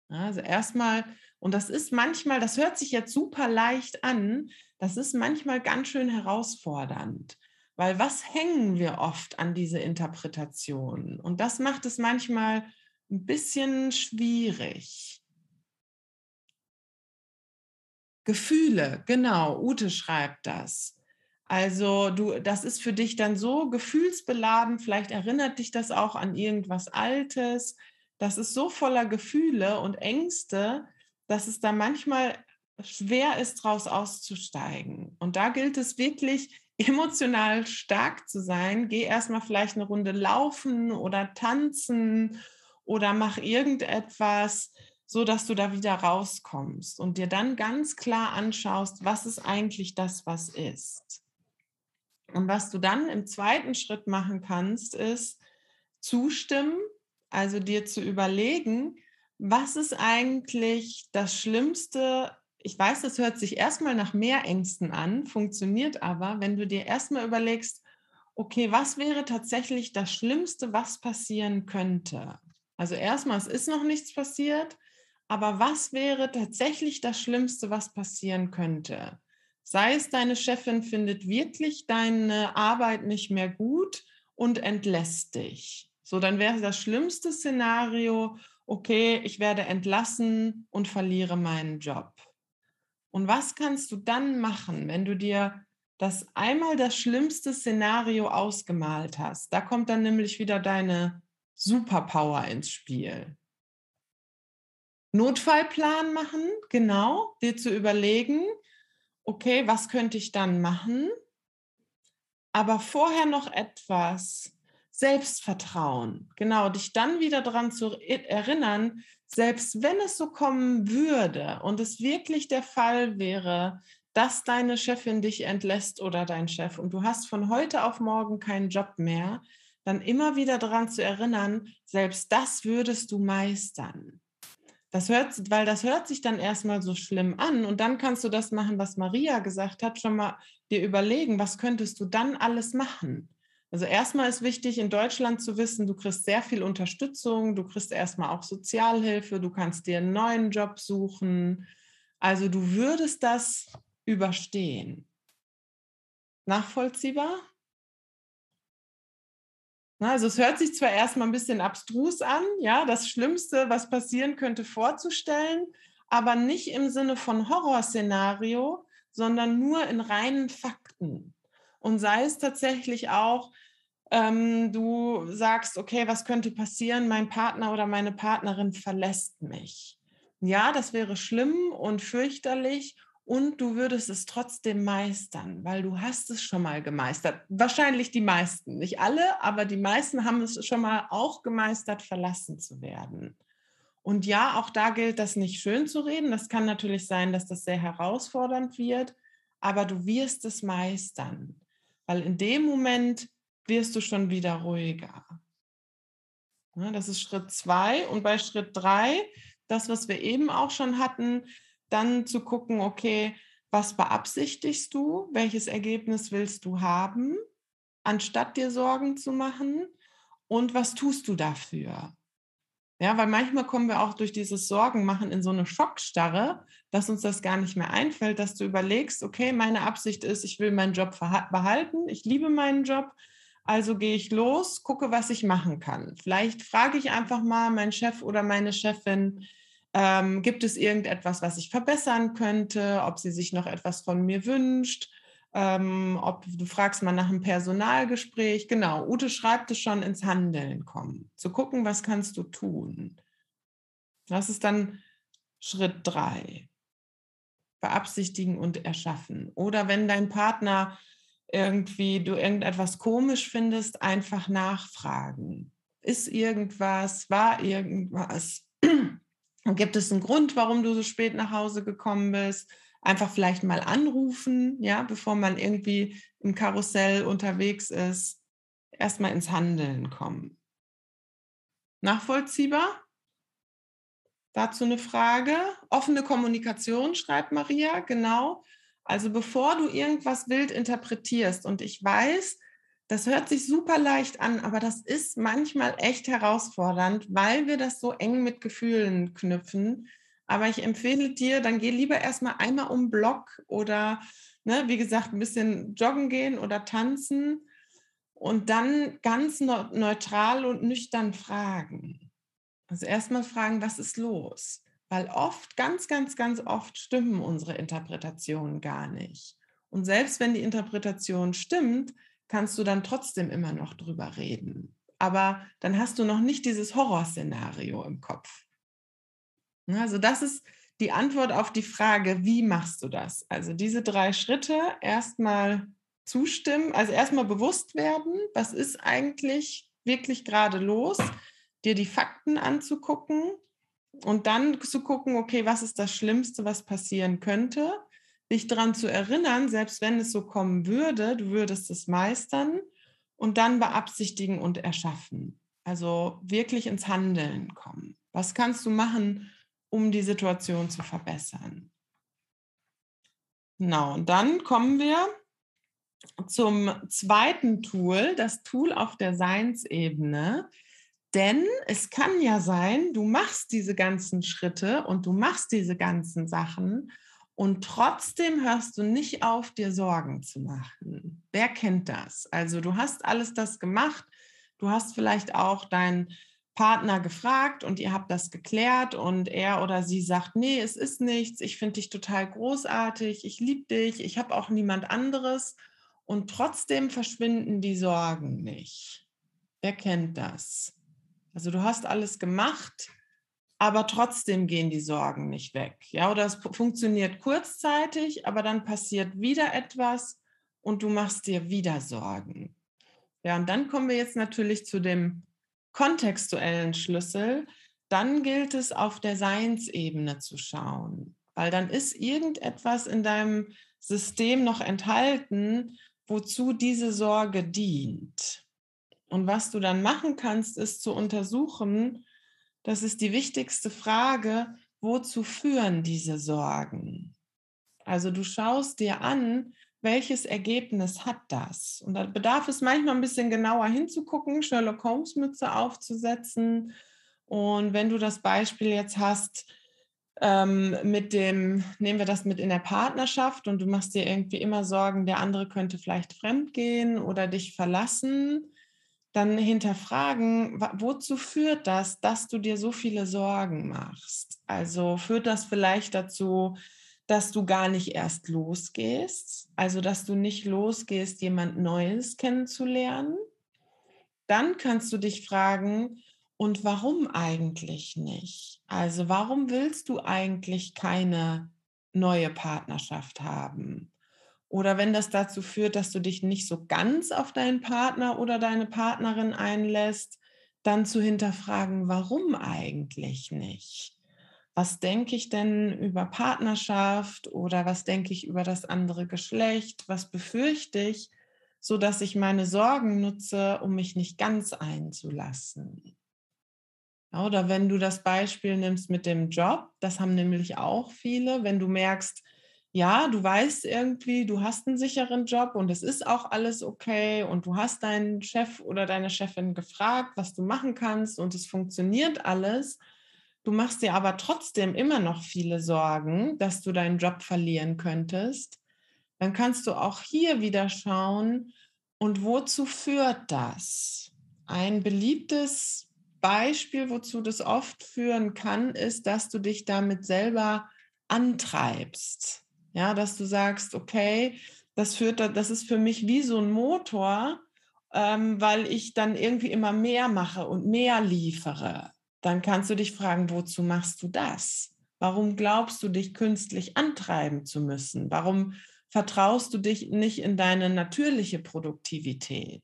Also erstmal, und das ist manchmal, das hört sich jetzt super leicht an, das ist manchmal ganz schön herausfordernd, weil was hängen wir oft an diese Interpretation? Und das macht es manchmal ein bisschen schwierig. Gefühle, genau, Ute schreibt das. Also du, das ist für dich dann so gefühlsbeladen, vielleicht erinnert dich das auch an irgendwas Altes. Das ist so voller Gefühle und Ängste, dass es da manchmal schwer ist, daraus auszusteigen. Und da gilt es wirklich, emotional stark zu sein. Geh erstmal vielleicht eine Runde laufen oder tanzen oder mach irgendetwas, so dass du da wieder rauskommst und dir dann ganz klar anschaust, was ist eigentlich das, was ist. Und was du dann im zweiten Schritt machen kannst, ist zustimmen, also dir zu überlegen, was ist eigentlich das Schlimmste? Ich weiß, das hört sich erstmal nach mehr Ängsten an, funktioniert aber, wenn du dir erstmal überlegst, okay, was wäre tatsächlich das Schlimmste, was passieren könnte? Also erstmal, es ist noch nichts passiert, aber was wäre tatsächlich das Schlimmste, was passieren könnte? Sei es, deine Chefin findet wirklich deine Arbeit nicht mehr gut und entlässt dich. So, dann wäre das schlimmste Szenario, okay, ich werde entlassen und verliere meinen Job. Und was kannst du dann machen, wenn du dir das einmal das schlimmste Szenario ausgemalt hast? Da kommt dann nämlich wieder deine Superpower ins Spiel. Notfallplan machen, genau, dir zu überlegen, okay, was könnte ich dann machen? Aber vorher noch etwas Selbstvertrauen. Genau, dich dann wieder daran zu erinnern, selbst wenn es so kommen würde und es wirklich der Fall wäre, dass deine Chefin dich entlässt oder dein Chef und du hast von heute auf morgen keinen Job mehr, dann immer wieder daran zu erinnern, selbst das würdest du meistern. Das hört, weil das hört sich dann erstmal so schlimm an und dann kannst du das machen, was Maria gesagt hat, schon mal dir überlegen, was könntest du dann alles machen. Also erstmal ist wichtig, in Deutschland zu wissen, du kriegst sehr viel Unterstützung, du kriegst erstmal auch Sozialhilfe, du kannst dir einen neuen Job suchen. Also du würdest das überstehen. Nachvollziehbar? Also es hört sich zwar erstmal ein bisschen abstrus an, ja, das Schlimmste, was passieren könnte, vorzustellen, aber nicht im Sinne von Horrorszenario, sondern nur in reinen Fakten. Und sei es tatsächlich auch, ähm, du sagst, okay, was könnte passieren? Mein Partner oder meine Partnerin verlässt mich. Ja, das wäre schlimm und fürchterlich und du würdest es trotzdem meistern, weil du hast es schon mal gemeistert. Wahrscheinlich die meisten, nicht alle, aber die meisten haben es schon mal auch gemeistert, verlassen zu werden. Und ja, auch da gilt das nicht schön zu reden. Das kann natürlich sein, dass das sehr herausfordernd wird, aber du wirst es meistern, weil in dem Moment wirst du schon wieder ruhiger. Das ist Schritt zwei. Und bei Schritt drei, das, was wir eben auch schon hatten, dann zu gucken, okay, was beabsichtigst du? Welches Ergebnis willst du haben, anstatt dir Sorgen zu machen? Und was tust du dafür? Ja, weil manchmal kommen wir auch durch dieses Sorgenmachen in so eine Schockstarre, dass uns das gar nicht mehr einfällt, dass du überlegst, okay, meine Absicht ist, ich will meinen Job behalten, ich liebe meinen Job, also gehe ich los, gucke, was ich machen kann. Vielleicht frage ich einfach mal meinen Chef oder meine Chefin, ähm, gibt es irgendetwas, was ich verbessern könnte? Ob sie sich noch etwas von mir wünscht? ähm, ob du fragst mal nach einem Personalgespräch. Genau, Ute schreibt es schon ins Handeln kommen. Zu gucken, was kannst du tun. Das ist dann Schritt drei. Beabsichtigen und erschaffen. Oder wenn dein Partner irgendwie du irgendetwas komisch findest, einfach nachfragen. Ist irgendwas, war irgendwas? Gibt es einen Grund, warum du so spät nach Hause gekommen bist? Einfach vielleicht mal anrufen, ja, bevor man irgendwie im Karussell unterwegs ist. Erstmal ins Handeln kommen. Nachvollziehbar? Dazu eine Frage. Offene Kommunikation, schreibt Maria, genau. Also bevor du irgendwas wild interpretierst, und ich weiß, das hört sich super leicht an, aber das ist manchmal echt herausfordernd, weil wir das so eng mit Gefühlen knüpfen. Aber ich empfehle dir, dann geh lieber erstmal einmal um Block oder, ne, wie gesagt, ein bisschen joggen gehen oder tanzen und dann ganz neutral und nüchtern fragen. Also erstmal fragen, was ist los? Weil oft, ganz, ganz, ganz oft stimmen unsere Interpretationen gar nicht. Und selbst wenn die Interpretation stimmt, kannst du dann trotzdem immer noch drüber reden. Aber dann hast du noch nicht dieses Horrorszenario im Kopf. Also das ist die Antwort auf die Frage, wie machst du das? Also diese drei Schritte, erstmal zustimmen, also erstmal bewusst werden, was ist eigentlich wirklich gerade los, dir die Fakten anzugucken, und dann zu gucken, okay, was ist das Schlimmste, was passieren könnte? Dich daran zu erinnern, selbst wenn es so kommen würde, du würdest es meistern und dann beabsichtigen und erschaffen. Also wirklich ins Handeln kommen. Was kannst du machen, um die Situation zu verbessern? Genau, und dann kommen wir zum zweiten Tool, das Tool auf der Seinsebene. Denn es kann ja sein, du machst diese ganzen Schritte und du machst diese ganzen Sachen und trotzdem hörst du nicht auf, dir Sorgen zu machen. Wer kennt das? Also du hast alles das gemacht, du hast vielleicht auch deinen Partner gefragt und ihr habt das geklärt und er oder sie sagt, nee, es ist nichts, ich finde dich total großartig, ich liebe dich, ich habe auch niemand anderes und trotzdem verschwinden die Sorgen nicht. Wer kennt das? Also du hast alles gemacht, aber trotzdem gehen die Sorgen nicht weg. Ja, oder es funktioniert kurzzeitig, aber dann passiert wieder etwas und du machst dir wieder Sorgen. Ja, und dann kommen wir jetzt natürlich zu dem kontextuellen Schlüssel. Dann gilt es auf der Seinsebene zu schauen, weil dann ist irgendetwas in deinem System noch enthalten, wozu diese Sorge dient. Und was du dann machen kannst, ist zu untersuchen, das ist die wichtigste Frage, wozu führen diese Sorgen? Also du schaust dir an, welches Ergebnis hat das? Und da bedarf es manchmal ein bisschen genauer hinzugucken, Sherlock Holmes Mütze aufzusetzen. Und wenn du das Beispiel jetzt hast, ähm, mit dem, nehmen wir das mit in der Partnerschaft und du machst dir irgendwie immer Sorgen, der andere könnte vielleicht fremdgehen oder dich verlassen, dann hinterfragen, wozu führt das, dass du dir so viele Sorgen machst? Also führt das vielleicht dazu, dass du gar nicht erst losgehst, also dass du nicht losgehst, jemand Neues kennenzulernen? Dann kannst du dich fragen, und warum eigentlich nicht? Also warum willst du eigentlich keine neue Partnerschaft haben? Oder wenn das dazu führt, dass du dich nicht so ganz auf deinen Partner oder deine Partnerin einlässt, dann zu hinterfragen, warum eigentlich nicht? Was denke ich denn über Partnerschaft oder was denke ich über das andere Geschlecht? Was befürchte ich, so dass ich meine Sorgen nutze, um mich nicht ganz einzulassen? Oder wenn du das Beispiel nimmst mit dem Job, das haben nämlich auch viele, wenn du merkst, ja, du weißt irgendwie, du hast einen sicheren Job und es ist auch alles okay und du hast deinen Chef oder deine Chefin gefragt, was du machen kannst und es funktioniert alles. Du machst dir aber trotzdem immer noch viele Sorgen, dass du deinen Job verlieren könntest. Dann kannst du auch hier wieder schauen, und wozu führt das? Ein beliebtes Beispiel, wozu das oft führen kann, ist, dass du dich damit selber antreibst. Ja, dass du sagst, okay, das führt, das ist für mich wie so ein Motor, ähm, weil ich dann irgendwie immer mehr mache und mehr liefere. Dann kannst du dich fragen, wozu machst du das? Warum glaubst du, dich künstlich antreiben zu müssen? Warum vertraust du dich nicht in deine natürliche Produktivität?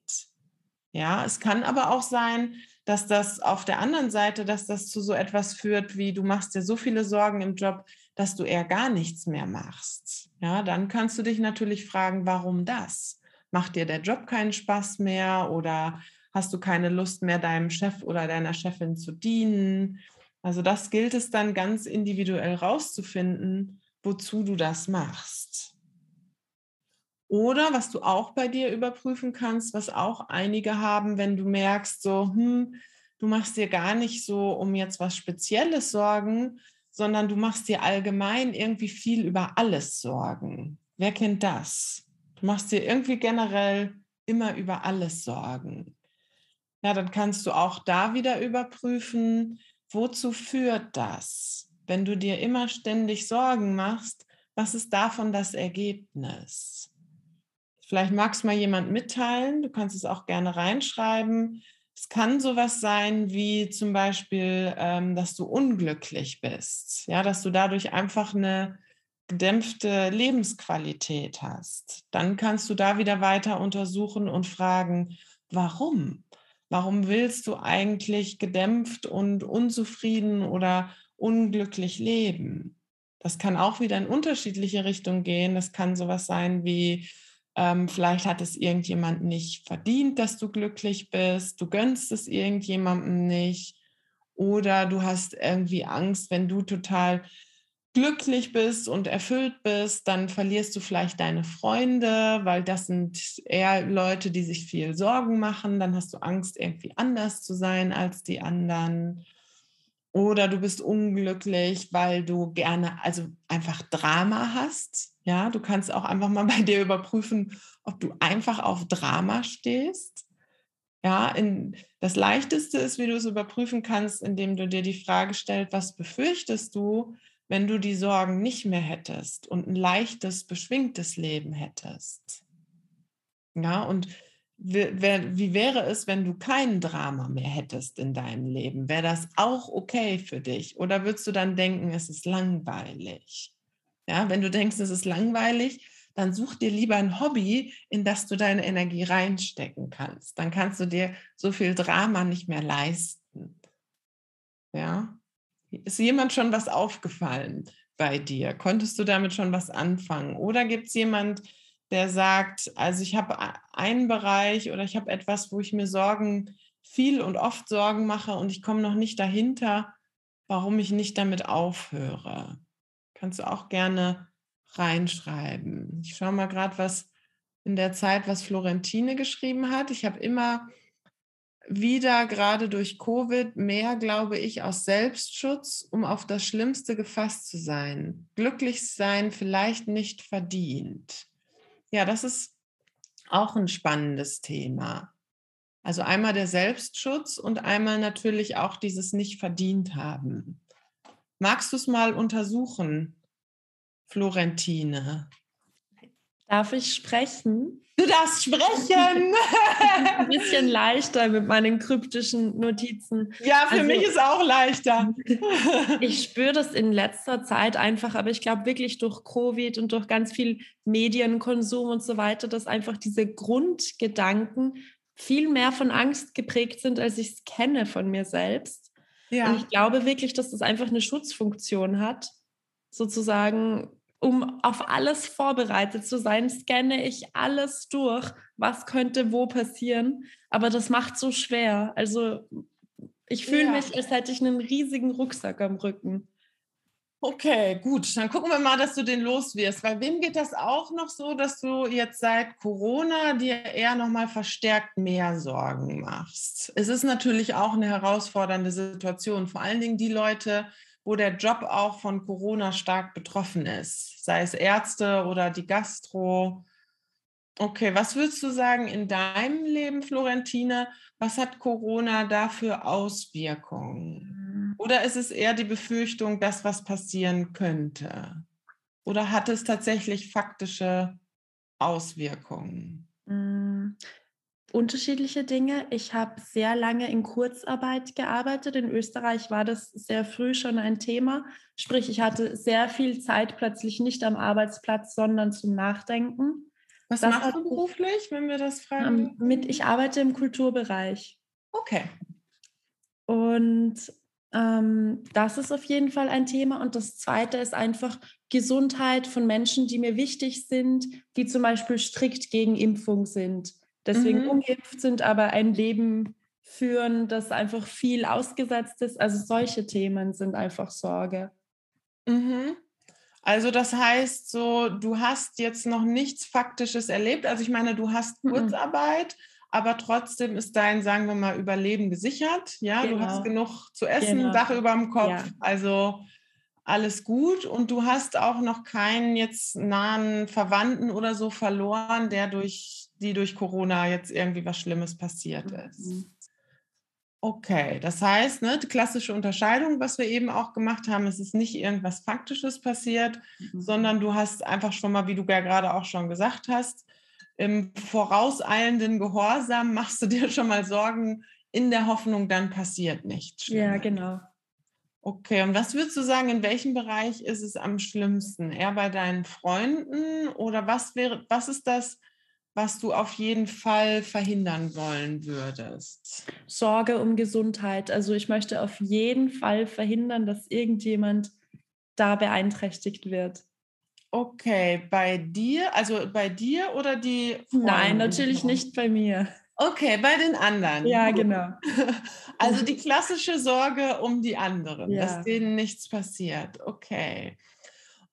Ja, es kann aber auch sein, dass das auf der anderen Seite, dass das zu so etwas führt, wie du machst dir so viele Sorgen im Job, dass du eher gar nichts mehr machst. Ja, dann kannst du dich natürlich fragen, warum das? Macht dir der Job keinen Spaß mehr oder hast du keine Lust mehr, deinem Chef oder deiner Chefin zu dienen? Also das gilt es dann ganz individuell rauszufinden, wozu du das machst. Oder was du auch bei dir überprüfen kannst, was auch einige haben, wenn du merkst, so, hm, du machst dir gar nicht so um jetzt was Spezielles Sorgen, sondern du machst dir allgemein irgendwie viel über alles Sorgen. Wer kennt das? Du machst dir irgendwie generell immer über alles Sorgen. Ja, dann kannst du auch da wieder überprüfen, wozu führt das? Wenn du dir immer ständig Sorgen machst, was ist davon das Ergebnis? Vielleicht magst du mal jemand mitteilen, du kannst es auch gerne reinschreiben. Es kann sowas sein wie zum Beispiel, ähm, dass du unglücklich bist, ja, dass du dadurch einfach eine gedämpfte Lebensqualität hast. Dann kannst du da wieder weiter untersuchen und fragen, warum? Warum willst du eigentlich gedämpft und unzufrieden oder unglücklich leben? Das kann auch wieder in unterschiedliche Richtungen gehen. Das kann sowas sein wie, ähm, vielleicht hat es irgendjemand nicht verdient, dass du glücklich bist. Du gönnst es irgendjemandem nicht. Oder du hast irgendwie Angst, wenn du total glücklich bist und erfüllt bist, dann verlierst du vielleicht deine Freunde, weil das sind eher Leute, die sich viel Sorgen machen. Dann hast du Angst, irgendwie anders zu sein als die anderen. Oder du bist unglücklich, weil du gerne, also einfach Drama hast. Ja, du kannst auch einfach mal bei dir überprüfen, ob du einfach auf Drama stehst. Ja, in, das Leichteste ist, wie du es überprüfen kannst, indem du dir die Frage stellst, was befürchtest du, wenn du die Sorgen nicht mehr hättest und ein leichtes, beschwingtes Leben hättest? Ja, und wie wäre es, wenn du kein Drama mehr hättest in deinem Leben? Wäre das auch okay für dich? Oder würdest du dann denken, es ist langweilig? Ja, wenn du denkst, es ist langweilig, dann such dir lieber ein Hobby, in das du deine Energie reinstecken kannst. Dann kannst du dir so viel Drama nicht mehr leisten. Ja? Ist jemand schon was aufgefallen bei dir? Konntest du damit schon was anfangen? Oder gibt es jemand, der sagt, also ich habe einen Bereich oder ich habe etwas, wo ich mir Sorgen, viel und oft Sorgen mache und ich komme noch nicht dahinter, warum ich nicht damit aufhöre. Kannst du auch gerne reinschreiben. Ich schaue mal gerade, was in der Zeit, was Florentine geschrieben hat. Ich habe immer wieder, gerade durch Covid, mehr, glaube ich, aus Selbstschutz, um auf das Schlimmste gefasst zu sein. Glücklich sein vielleicht nicht verdient. Ja, das ist auch ein spannendes Thema. Also einmal der Selbstschutz und einmal natürlich auch dieses nicht verdient haben. Magst du es mal untersuchen, Florentine? Darf ich sprechen? Du darfst sprechen. Bisschen leichter mit meinen kryptischen Notizen. Ja, für also, mich ist auch leichter. ich spüre das in letzter Zeit einfach, aber ich glaube wirklich durch Covid und durch ganz viel Medienkonsum und so weiter, dass einfach diese Grundgedanken viel mehr von Angst geprägt sind, als ich es kenne von mir selbst. Ja. Und ich glaube wirklich, dass das einfach eine Schutzfunktion hat, sozusagen um auf alles vorbereitet zu sein, scanne ich alles durch, was könnte wo passieren. Aber das macht so schwer. Also ich fühle ja. mich, als hätte ich einen riesigen Rucksack am Rücken. Okay, gut. Dann gucken wir mal, dass du den los wirst. Weil wem geht das auch noch so, dass du jetzt seit Corona dir eher noch mal verstärkt mehr Sorgen machst? Es ist natürlich auch eine herausfordernde Situation. Vor allen Dingen die Leute, wo der Job auch von Corona stark betroffen ist, sei es Ärzte oder die Gastro. Okay, was würdest du sagen in deinem Leben, Florentine? Was hat Corona da für Auswirkungen? Mhm. Oder ist es eher die Befürchtung, dass was passieren könnte? Oder hat es tatsächlich faktische Auswirkungen? Unterschiedliche Dinge. Ich habe sehr lange in Kurzarbeit gearbeitet. In Österreich war das sehr früh schon ein Thema. Sprich, ich hatte sehr viel Zeit plötzlich nicht am Arbeitsplatz, sondern zum Nachdenken. Was Das machst du beruflich, wenn wir das fragen? Ähm, mit, ich arbeite im Kulturbereich. Okay. Und ähm, das ist auf jeden Fall ein Thema. Und das Zweite ist einfach Gesundheit von Menschen, die mir wichtig sind, die zum Beispiel strikt gegen Impfung sind. Deswegen Mhm. ungeimpft sind, aber ein Leben führen, das einfach viel ausgesetzt ist. Also solche Themen sind einfach Sorge. Mhm. Also das heißt so, du hast jetzt noch nichts Faktisches erlebt. Also ich meine, du hast Mhm. Kurzarbeit, aber trotzdem ist dein, sagen wir mal, Überleben gesichert. Ja, du hast Genau. genug zu essen, Genau. Dach über dem Kopf. Ja. Also alles gut. Und du hast auch noch keinen jetzt nahen Verwandten oder so verloren, der durch, die durch Corona jetzt irgendwie was Schlimmes passiert ist. Mhm. Okay, das heißt, ne, die klassische Unterscheidung, was wir eben auch gemacht haben, es ist nicht irgendwas Faktisches passiert, Mhm. sondern du hast einfach schon mal, wie du ja gerade auch schon gesagt hast, im vorauseilenden Gehorsam machst du dir schon mal Sorgen in der Hoffnung, dann passiert nichts. Ja, genau. Okay, und was würdest du sagen, in welchem Bereich ist es am schlimmsten? Eher bei deinen Freunden oder was wäre, was ist das, was du auf jeden Fall verhindern wollen würdest? Sorge um Gesundheit. Also ich möchte auf jeden Fall verhindern, dass irgendjemand da beeinträchtigt wird. Okay, bei dir, also bei dir oder die Nein, Freunde? natürlich nicht bei mir. Okay, bei den anderen. Ja, genau. Also die klassische Sorge um die anderen, Ja. dass denen nichts passiert. Okay.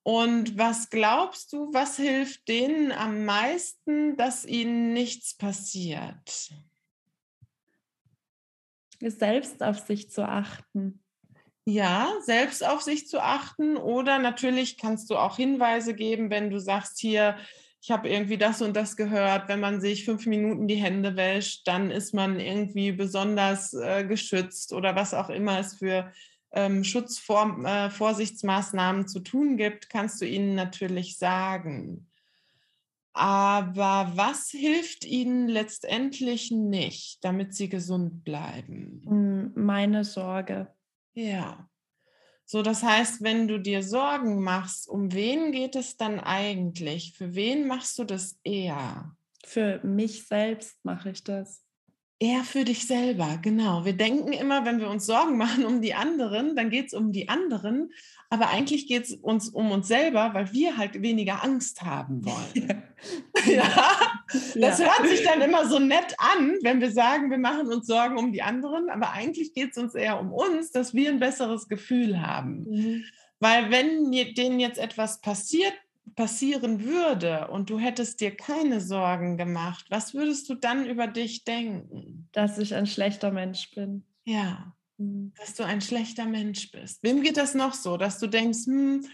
Und was glaubst du, was hilft denen am meisten, dass ihnen nichts passiert? Selbst auf sich zu achten. Ja, selbst auf sich zu achten oder natürlich kannst du auch Hinweise geben, wenn du sagst, hier, ich habe irgendwie das und das gehört, wenn man sich fünf Minuten die Hände wäscht, dann ist man irgendwie besonders äh, geschützt oder was auch immer es für ähm, Schutzvorsichtsmaßnahmen äh, zu tun gibt, kannst du ihnen natürlich sagen. Aber was hilft ihnen letztendlich nicht, damit sie gesund bleiben? Mm, Meine Sorge. Ja. So, das heißt, wenn du dir Sorgen machst, um wen geht es dann eigentlich? Für wen machst du das eher? Für mich selbst mache ich das. Eher für dich selber, genau. Wir denken immer, wenn wir uns Sorgen machen um die anderen, dann geht es um die anderen. Aber eigentlich geht es uns um uns selber, weil wir halt weniger Angst haben wollen. ja, das Ja. hört sich dann immer so nett an, wenn wir sagen, wir machen uns Sorgen um die anderen. Aber eigentlich geht es uns eher um uns, dass wir ein besseres Gefühl haben. Mhm. Weil wenn denen jetzt etwas passiert, passieren würde und du hättest dir keine Sorgen gemacht, was würdest du dann über dich denken? Dass ich ein schlechter Mensch bin. Ja, Mhm. dass du ein schlechter Mensch bist. Wem geht das noch so, dass du denkst, hm,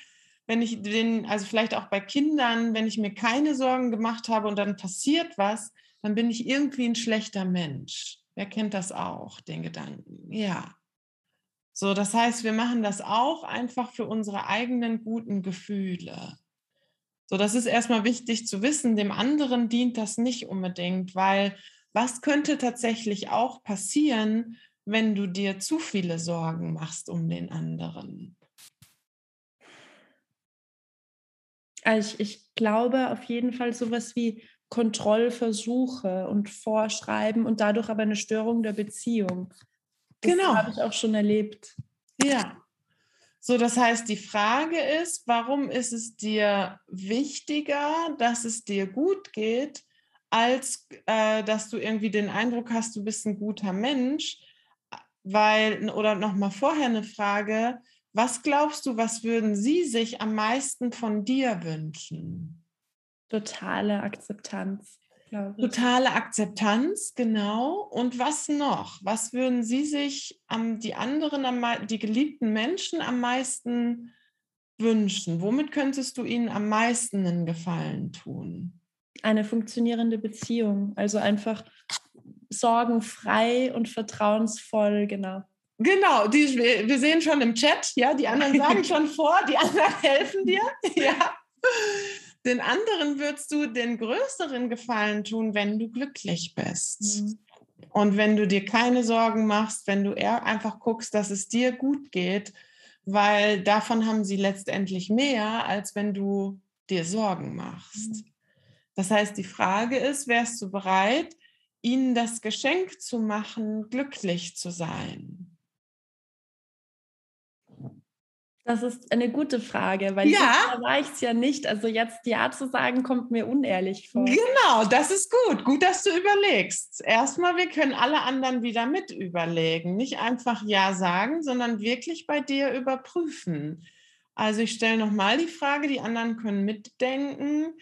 wenn ich den, also vielleicht auch bei Kindern, wenn ich mir keine Sorgen gemacht habe und dann passiert was, dann bin ich irgendwie ein schlechter Mensch. Wer kennt das auch, den Gedanken? Ja. So, das heißt, wir machen das auch einfach für unsere eigenen guten Gefühle. So, das ist erstmal wichtig zu wissen. Dem anderen dient das nicht unbedingt, weil was könnte tatsächlich auch passieren, wenn du dir zu viele Sorgen machst um den anderen? Also ich, ich glaube auf jeden Fall sowas wie Kontrollversuche und Vorschreiben und dadurch aber eine Störung der Beziehung. Das Genau. habe ich auch schon erlebt. Ja. So, das heißt, die Frage ist, warum ist es dir wichtiger, dass es dir gut geht, als äh, dass du irgendwie den Eindruck hast, du bist ein guter Mensch? Weil, oder nochmal vorher eine Frage, was glaubst du, was würden sie sich am meisten von dir wünschen? Totale Akzeptanz. Totale Akzeptanz, genau. Und was noch? Was würden Sie sich am, die anderen, die geliebten Menschen am meisten wünschen? Womit könntest du ihnen am meisten einen Gefallen tun? Eine funktionierende Beziehung. Also einfach sorgenfrei und vertrauensvoll, genau. Genau, die, wir wir sehen schon im Chat, ja, die anderen sagen schon vor, die anderen helfen dir. Ja. Den anderen würdest du den größeren Gefallen tun, wenn du glücklich bist. Mhm. Und wenn du dir keine Sorgen machst, wenn du eher einfach guckst, dass es dir gut geht, weil davon haben sie letztendlich mehr, als wenn du dir Sorgen machst. Mhm. Das heißt, die Frage ist, wärst du bereit, ihnen das Geschenk zu machen, glücklich zu sein? Das ist eine gute Frage, weil ja. war ich es ja nicht. Also jetzt Ja zu sagen, kommt mir unehrlich vor. Genau, das ist gut. Gut, dass du überlegst. Erstmal, wir können alle anderen wieder mit überlegen. Nicht einfach Ja sagen, sondern wirklich bei dir überprüfen. Also ich stelle nochmal die Frage, die anderen können mitdenken.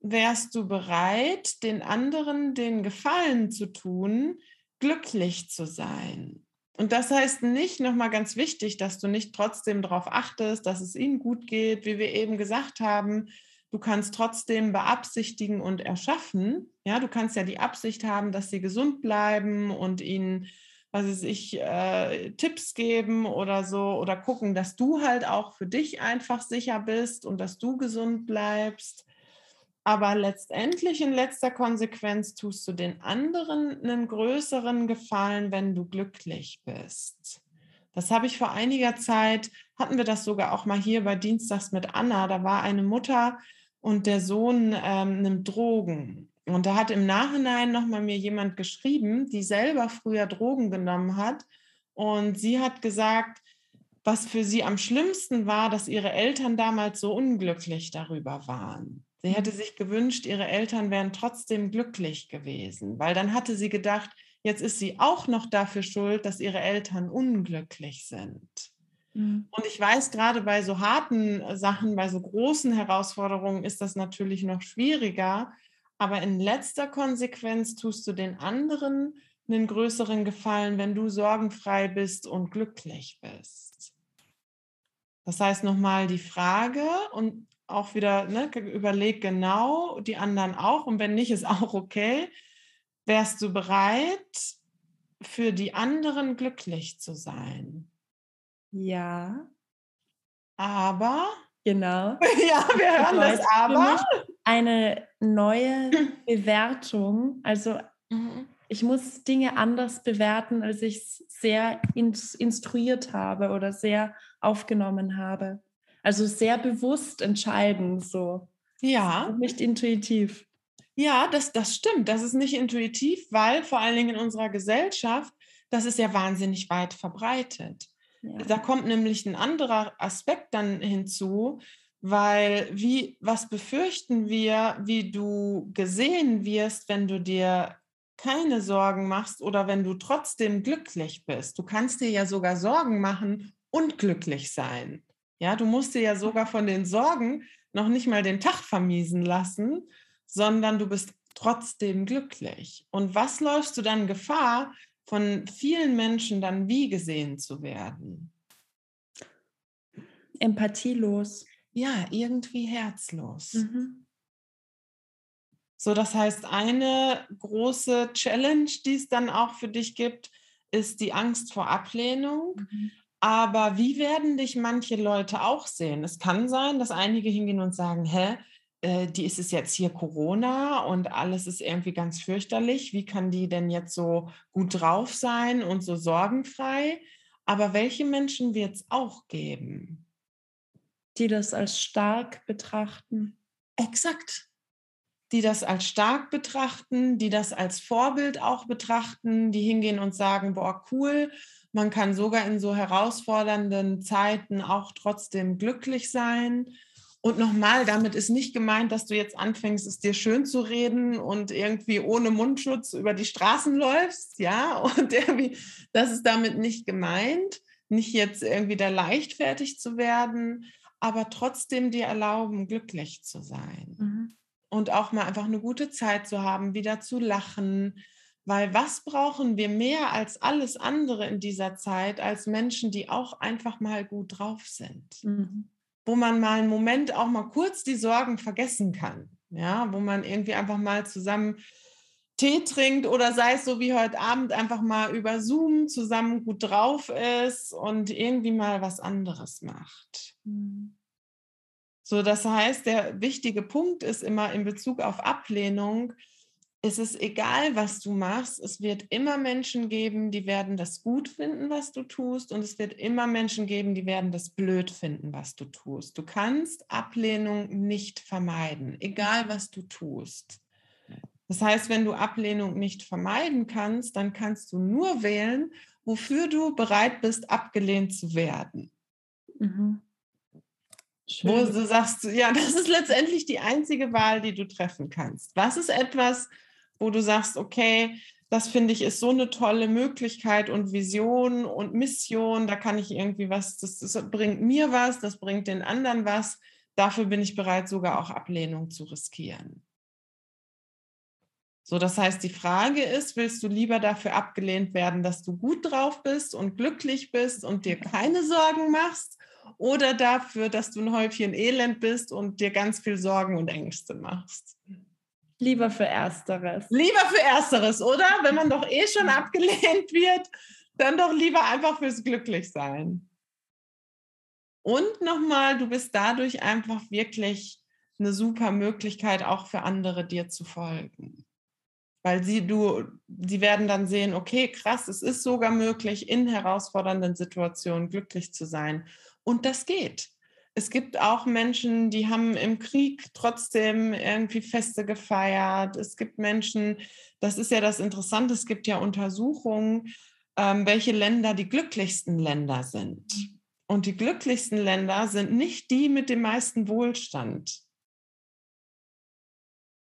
Wärst du bereit, den anderen den Gefallen zu tun, glücklich zu sein? Und das heißt nicht, nochmal ganz wichtig, dass du nicht trotzdem darauf achtest, dass es ihnen gut geht, wie wir eben gesagt haben. Du kannst trotzdem beabsichtigen und erschaffen. Ja, du kannst ja die Absicht haben, dass sie gesund bleiben und ihnen, was weiß ich, äh, Tipps geben oder so oder gucken, dass du halt auch für dich einfach sicher bist und dass du gesund bleibst. Aber letztendlich in letzter Konsequenz tust du den anderen einen größeren Gefallen, wenn du glücklich bist. Das habe ich vor einiger Zeit, hatten wir das sogar auch mal hier bei Dienstags mit Anna. Da war eine Mutter und der Sohn ähm, nimmt Drogen. Und da hat im Nachhinein nochmal mir jemand geschrieben, die selber früher Drogen genommen hat. Und sie hat gesagt, was für sie am schlimmsten war, dass ihre Eltern damals so unglücklich darüber waren. Sie hätte sich gewünscht, ihre Eltern wären trotzdem glücklich gewesen, weil dann hatte sie gedacht, jetzt ist sie auch noch dafür schuld, dass ihre Eltern unglücklich sind. Mhm. Und ich weiß, gerade bei so harten äh, Sachen, bei so großen Herausforderungen ist das natürlich noch schwieriger. Aber in letzter Konsequenz tust du den anderen einen größeren Gefallen, wenn du sorgenfrei bist und glücklich bist. Das heißt nochmal die Frage, und auch wieder, ne, überleg genau, die anderen auch. Und wenn nicht, ist auch okay. Wärst du bereit, für die anderen glücklich zu sein? Ja. Aber. Genau. ja, wir hören das aber. Eine neue Bewertung. Also mhm. ich muss Dinge anders bewerten, als ich es sehr instruiert habe oder sehr aufgenommen habe. Also sehr bewusst entscheiden, so. Ja. Nicht intuitiv. Ja, das, das stimmt. Das ist nicht intuitiv, weil vor allen Dingen in unserer Gesellschaft, das ist ja wahnsinnig weit verbreitet. Ja. Da kommt nämlich ein anderer Aspekt dann hinzu, weil wie, was befürchten wir, wie du gesehen wirst, wenn du dir keine Sorgen machst oder wenn du trotzdem glücklich bist. Du kannst dir ja sogar Sorgen machen und glücklich sein. Ja, du musst dir ja sogar von den Sorgen noch nicht mal den Tag vermiesen lassen, sondern du bist trotzdem glücklich. Und was läufst du dann Gefahr, von vielen Menschen dann wie gesehen zu werden? Empathielos. Ja, irgendwie herzlos. Mhm. So, das heißt, eine große Challenge, die es dann auch für dich gibt, ist die Angst vor Ablehnung. Mhm. Aber wie werden dich manche Leute auch sehen? Es kann sein, dass einige hingehen und sagen, hä, äh, die ist es jetzt hier Corona und alles ist irgendwie ganz fürchterlich. Wie kann die denn jetzt so gut drauf sein und so sorgenfrei? Aber welche Menschen wird es auch geben? Die das als stark betrachten. Exakt. Die das als stark betrachten, die das als Vorbild auch betrachten, die hingehen und sagen, boah, cool, man kann sogar in so herausfordernden Zeiten auch trotzdem glücklich sein. Und nochmal, damit ist nicht gemeint, dass du jetzt anfängst, es dir schön zu reden und irgendwie ohne Mundschutz über die Straßen läufst, ja, und irgendwie, das ist damit nicht gemeint, nicht jetzt irgendwie da leichtfertig zu werden, aber trotzdem dir erlauben, glücklich zu sein. Mhm. Und auch mal einfach eine gute Zeit zu haben, wieder zu lachen, weil was brauchen wir mehr als alles andere in dieser Zeit als Menschen, die auch einfach mal gut drauf sind? Mhm. Wo man mal einen Moment auch mal kurz die Sorgen vergessen kann. Ja, wo man irgendwie einfach mal zusammen Tee trinkt oder sei es so wie heute Abend einfach mal über Zoom zusammen gut drauf ist und irgendwie mal was anderes macht. Mhm. So, das heißt, der wichtige Punkt ist immer in Bezug auf Ablehnung, es ist egal, was du machst, es wird immer Menschen geben, die werden das gut finden, was du tust, und es wird immer Menschen geben, die werden das blöd finden, was du tust. Du kannst Ablehnung nicht vermeiden, egal was du tust. Das heißt, wenn du Ablehnung nicht vermeiden kannst, dann kannst du nur wählen, wofür du bereit bist, abgelehnt zu werden. Mhm. Wo du sagst, ja, das ist letztendlich die einzige Wahl, die du treffen kannst. Was ist etwas, wo du sagst, okay, das finde ich ist so eine tolle Möglichkeit und Vision und Mission, da kann ich irgendwie was, das, das bringt mir was, das bringt den anderen was. Dafür bin ich bereit, sogar auch Ablehnung zu riskieren. So, das heißt, die Frage ist, willst du lieber dafür abgelehnt werden, dass du gut drauf bist und glücklich bist und dir keine Sorgen machst oder dafür, dass du ein Häufchen Elend bist und dir ganz viel Sorgen und Ängste machst? Lieber für Ersteres. Lieber für Ersteres, oder? Wenn man doch eh schon abgelehnt wird, dann doch lieber einfach fürs Glücklichsein. Und nochmal, du bist dadurch einfach wirklich eine super Möglichkeit, auch für andere dir zu folgen. Weil sie, du, sie werden dann sehen, okay, krass, es ist sogar möglich, in herausfordernden Situationen glücklich zu sein. Und das geht es gibt auch Menschen, die haben im Krieg trotzdem irgendwie Feste gefeiert. Es gibt Menschen, das ist ja das Interessante, es gibt ja Untersuchungen, ähm, welche Länder die glücklichsten Länder sind. Und die glücklichsten Länder sind nicht die mit dem meisten Wohlstand.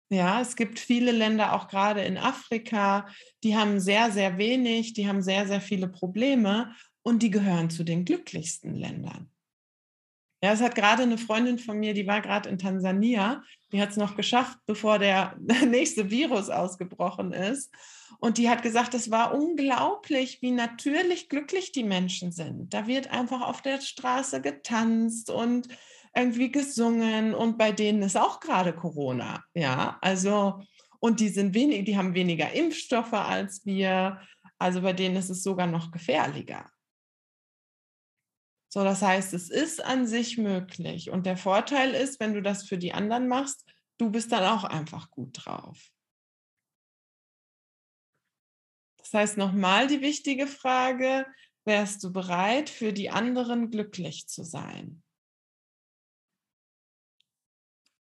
Ja, es gibt viele Länder, auch gerade in Afrika, die haben sehr, sehr wenig, die haben sehr, sehr viele Probleme und die gehören zu den glücklichsten Ländern. Ja, es hat gerade eine Freundin von mir, die war gerade in Tansania, die hat es noch geschafft, bevor der nächste Virus ausgebrochen ist. Und die hat gesagt, es war unglaublich, wie natürlich glücklich die Menschen sind. Da wird einfach auf der Straße getanzt und irgendwie gesungen und bei denen ist auch gerade Corona. Ja, also, und die sind wenig, die haben weniger Impfstoffe als wir. Also bei denen ist es sogar noch gefährlicher. So, das heißt, es ist an sich möglich. Und der Vorteil ist, wenn du das für die anderen machst, du bist dann auch einfach gut drauf. Das heißt, nochmal die wichtige Frage, wärst du bereit, für die anderen glücklich zu sein?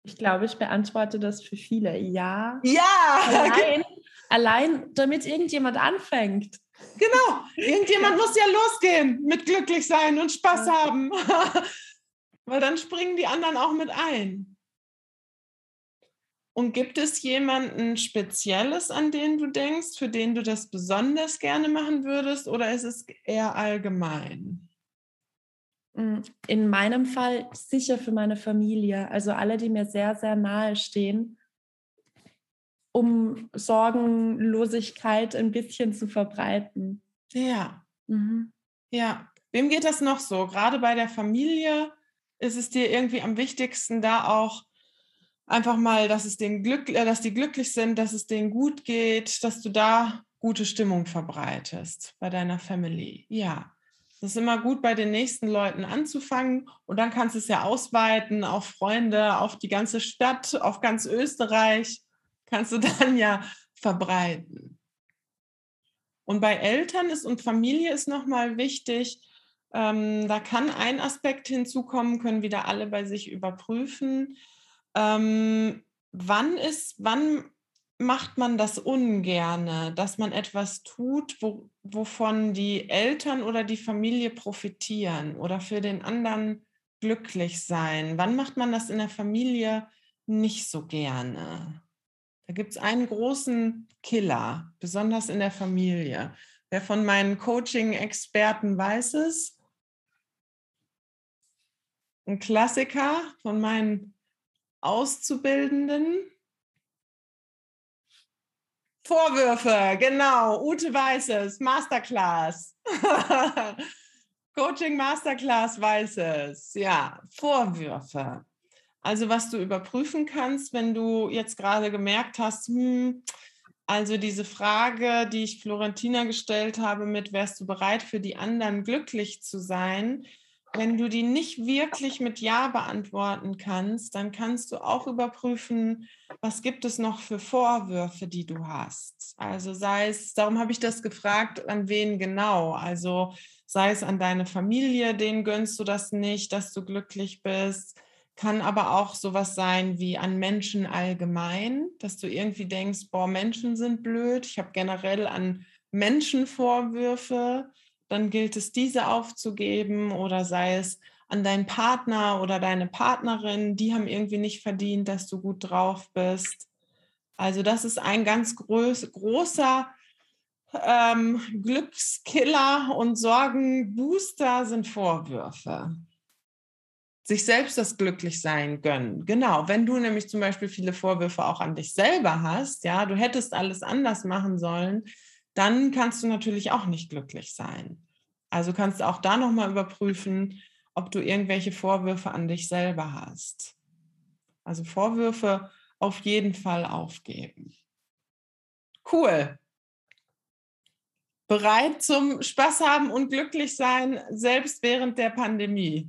Ich glaube, ich beantworte das für viele. Ja. Ja. Allein, allein damit irgendjemand anfängt. Genau, irgendjemand muss ja losgehen mit glücklich sein und Spaß haben. Weil dann springen die anderen auch mit ein. Und gibt es jemanden Spezielles, an den du denkst, für den du das besonders gerne machen würdest, oder ist es eher allgemein? Hm, in meinem Fall sicher für meine Familie, also alle, die mir sehr, sehr nahe stehen um Sorgenlosigkeit ein bisschen zu verbreiten. Ja. Mhm. Ja. Wem geht das noch so? Gerade bei der Familie ist es dir irgendwie am wichtigsten, da auch einfach mal, dass es denen Glück, äh, dass die glücklich sind, dass es denen gut geht, dass du da gute Stimmung verbreitest bei deiner Family. Ja. Das ist immer gut, bei den nächsten Leuten anzufangen und dann kannst du es ja ausweiten auf Freunde, auf die ganze Stadt, auf ganz Österreich kannst du dann ja verbreiten. Und bei Eltern ist und Familie ist nochmal wichtig, ähm, da kann ein Aspekt hinzukommen, können wieder alle bei sich überprüfen. Ähm, wann ist, wann macht man das ungerne, dass man etwas tut, wo, wovon die Eltern oder die Familie profitieren oder für den anderen glücklich sein? Wann macht man das in der Familie nicht so gerne? Da gibt es einen großen Killer, besonders in der Familie. Wer von meinen Coaching-Experten weiß es? Ein Klassiker von meinen Auszubildenden. Vorwürfe, genau. Ute weiß es, Masterclass. Coaching Masterclass weiß es. Ja, Vorwürfe. Also was du überprüfen kannst, wenn du jetzt gerade gemerkt hast, hm, also diese Frage, die ich Florentina gestellt habe mit, wärst du bereit für die anderen glücklich zu sein, wenn du die nicht wirklich mit Ja beantworten kannst, dann kannst du auch überprüfen, was gibt es noch für Vorwürfe, die du hast. Also sei es, darum habe ich das gefragt, an wen genau. Also sei es an deine Familie, denen gönnst du das nicht, dass du glücklich bist. Kann aber auch sowas sein wie an Menschen allgemein, dass du irgendwie denkst, boah, Menschen sind blöd. Ich habe generell an Menschen Vorwürfe dann gilt es, diese aufzugeben oder sei es an deinen Partner oder deine Partnerin, die haben irgendwie nicht verdient, dass du gut drauf bist. Also das ist ein ganz groß, großer ähm, Glückskiller und Sorgenbooster sind Vorwürfe. Sich selbst das Glücklichsein gönnen. Genau, wenn du nämlich zum Beispiel viele Vorwürfe auch an dich selber hast, ja, du hättest alles anders machen sollen, dann kannst du natürlich auch nicht glücklich sein. Also kannst du auch da nochmal überprüfen, ob du irgendwelche Vorwürfe an dich selber hast. Also Vorwürfe auf jeden Fall aufgeben. Cool. Bereit zum Spaß haben und glücklich sein, selbst während der Pandemie.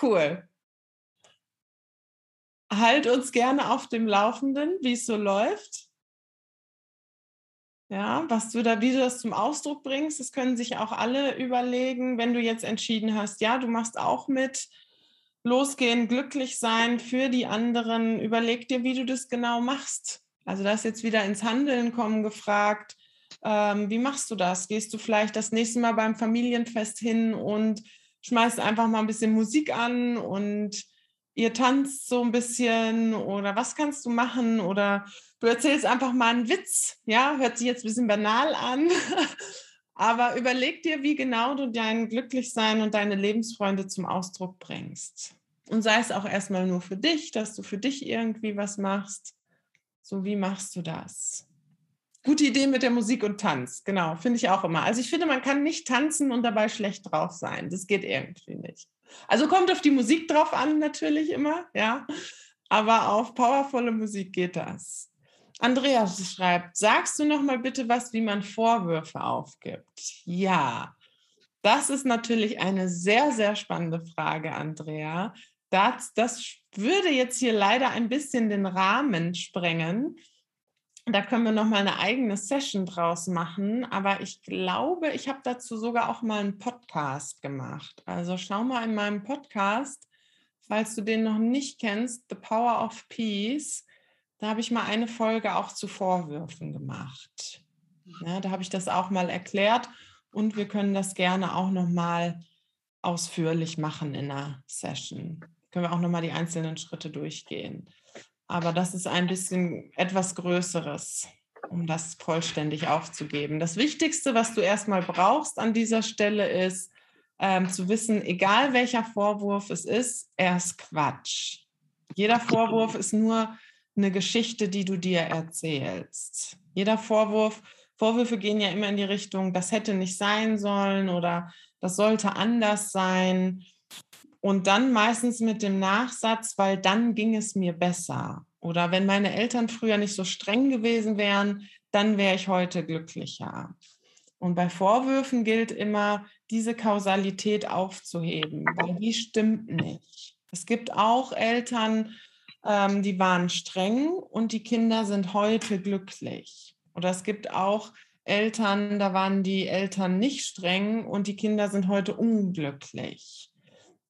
Cool. Halt uns gerne auf dem Laufenden, wie es so läuft. Ja, was du da, wie du das zum Ausdruck bringst, das können sich auch alle überlegen, wenn du jetzt entschieden hast, ja, du machst auch mit, losgehen, glücklich sein für die anderen. Überleg dir, wie du das genau machst. Also das jetzt wieder ins Handeln kommen gefragt. Ähm, wie machst du das? Gehst du vielleicht das nächste Mal beim Familienfest hin und schmeißt einfach mal ein bisschen Musik an und ihr tanzt so ein bisschen oder was kannst du machen oder du erzählst einfach mal einen Witz, ja, hört sich jetzt ein bisschen banal an, aber überleg dir, wie genau du dein Glücklichsein und deine Lebensfreunde zum Ausdruck bringst. Und sei es auch erstmal nur für dich, dass du für dich irgendwie was machst. So, wie machst du das? Gute Idee mit der Musik und Tanz, genau, finde ich auch immer. Also ich finde, man kann nicht tanzen und dabei schlecht drauf sein. Das geht irgendwie nicht. Also kommt auf die Musik drauf an, natürlich immer, ja. Aber auf powervolle Musik geht das. Andreas schreibt, sagst du noch mal bitte was, wie man Vorwürfe aufgibt? Ja, das ist natürlich eine sehr, sehr spannende Frage, Andrea. Das, das würde jetzt hier leider ein bisschen den Rahmen sprengen. Da können wir noch mal eine eigene Session draus machen. Aber ich glaube, ich habe dazu sogar auch mal einen Podcast gemacht. Also schau mal in meinem Podcast, falls du den noch nicht kennst, The Power of Peace da habe ich mal eine Folge auch zu Vorwürfen gemacht. Ja, da habe ich das auch mal erklärt und wir können das gerne auch noch mal ausführlich machen in einer Session. Können wir auch noch mal die einzelnen Schritte durchgehen. Aber das ist ein bisschen etwas Größeres, um das vollständig aufzugeben. Das Wichtigste, was du erstmal brauchst an dieser Stelle, ist ähm, zu wissen, egal welcher Vorwurf es ist, er ist Quatsch. Jeder Vorwurf ist nur eine Geschichte, die du dir erzählst. Jeder Vorwurf, Vorwürfe gehen ja immer in die Richtung, das hätte nicht sein sollen oder das sollte anders sein. Und dann meistens mit dem Nachsatz, weil dann ging es mir besser. Oder wenn meine Eltern früher nicht so streng gewesen wären, dann wäre ich heute glücklicher. Und bei Vorwürfen gilt immer, diese Kausalität aufzuheben, weil die stimmt nicht. Es gibt auch Eltern, ähm, die waren streng und die Kinder sind heute glücklich. Oder es gibt auch Eltern, da waren die Eltern nicht streng und die Kinder sind heute unglücklich.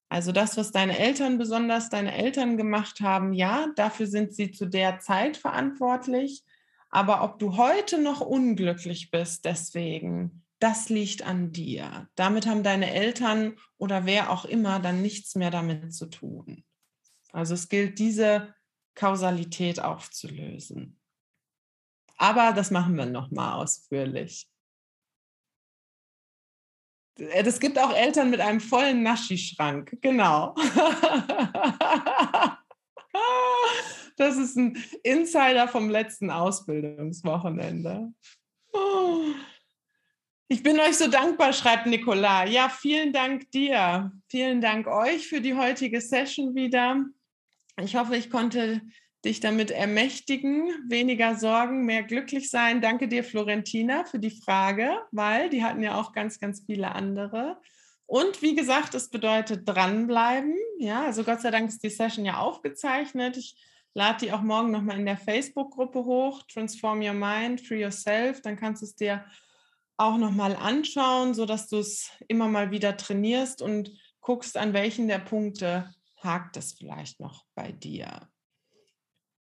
Also das, was deine Eltern besonders deine Eltern gemacht haben, ja, dafür sind sie zu der Zeit verantwortlich. Aber ob du heute noch unglücklich bist, deswegen, das liegt an dir. Damit haben deine Eltern oder wer auch immer dann nichts mehr damit zu tun. Also es gilt, diese Kausalität aufzulösen. Aber das machen wir nochmal ausführlich. Es gibt auch Eltern mit einem vollen Naschi-Schrank. Genau. Das ist ein Insider vom letzten Ausbildungswochenende. Ich bin euch so dankbar, schreibt Nicola. Ja, vielen Dank dir. Vielen Dank euch für die heutige Session wieder. Ich hoffe, ich konnte dich damit ermächtigen, weniger Sorgen, mehr glücklich sein. Danke dir, Florentina, für die Frage, weil die hatten ja auch ganz, ganz viele andere. Und wie gesagt, es bedeutet dranbleiben. Ja, also Gott sei Dank ist die Session ja aufgezeichnet. Ich lade die auch morgen nochmal in der Facebook-Gruppe hoch, Transform Your Mind, Free Yourself. Dann kannst du es dir auch nochmal anschauen, sodass du es immer mal wieder trainierst und guckst, an welchen der Punkte hakt es vielleicht noch bei dir.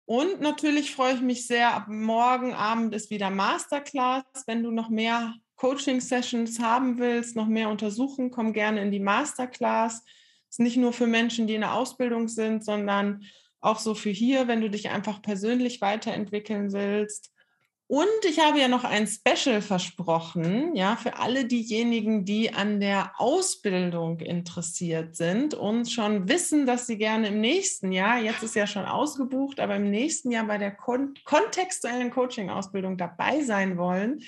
Und natürlich freue ich mich sehr, ab morgen Abend ist wieder Masterclass. Wenn du noch mehr Coaching-Sessions haben willst, noch mehr untersuchen, komm gerne in die Masterclass. Ist nicht nur für Menschen, die in der Ausbildung sind, sondern auch so für hier, wenn du dich einfach persönlich weiterentwickeln willst. Und ich habe ja noch ein Special versprochen, ja, für alle diejenigen, die an der Ausbildung interessiert sind und schon wissen, dass sie gerne im nächsten Jahr, jetzt ist ja schon ausgebucht, aber im nächsten Jahr bei der kon kontextuellen Coaching-Ausbildung dabei sein wollen.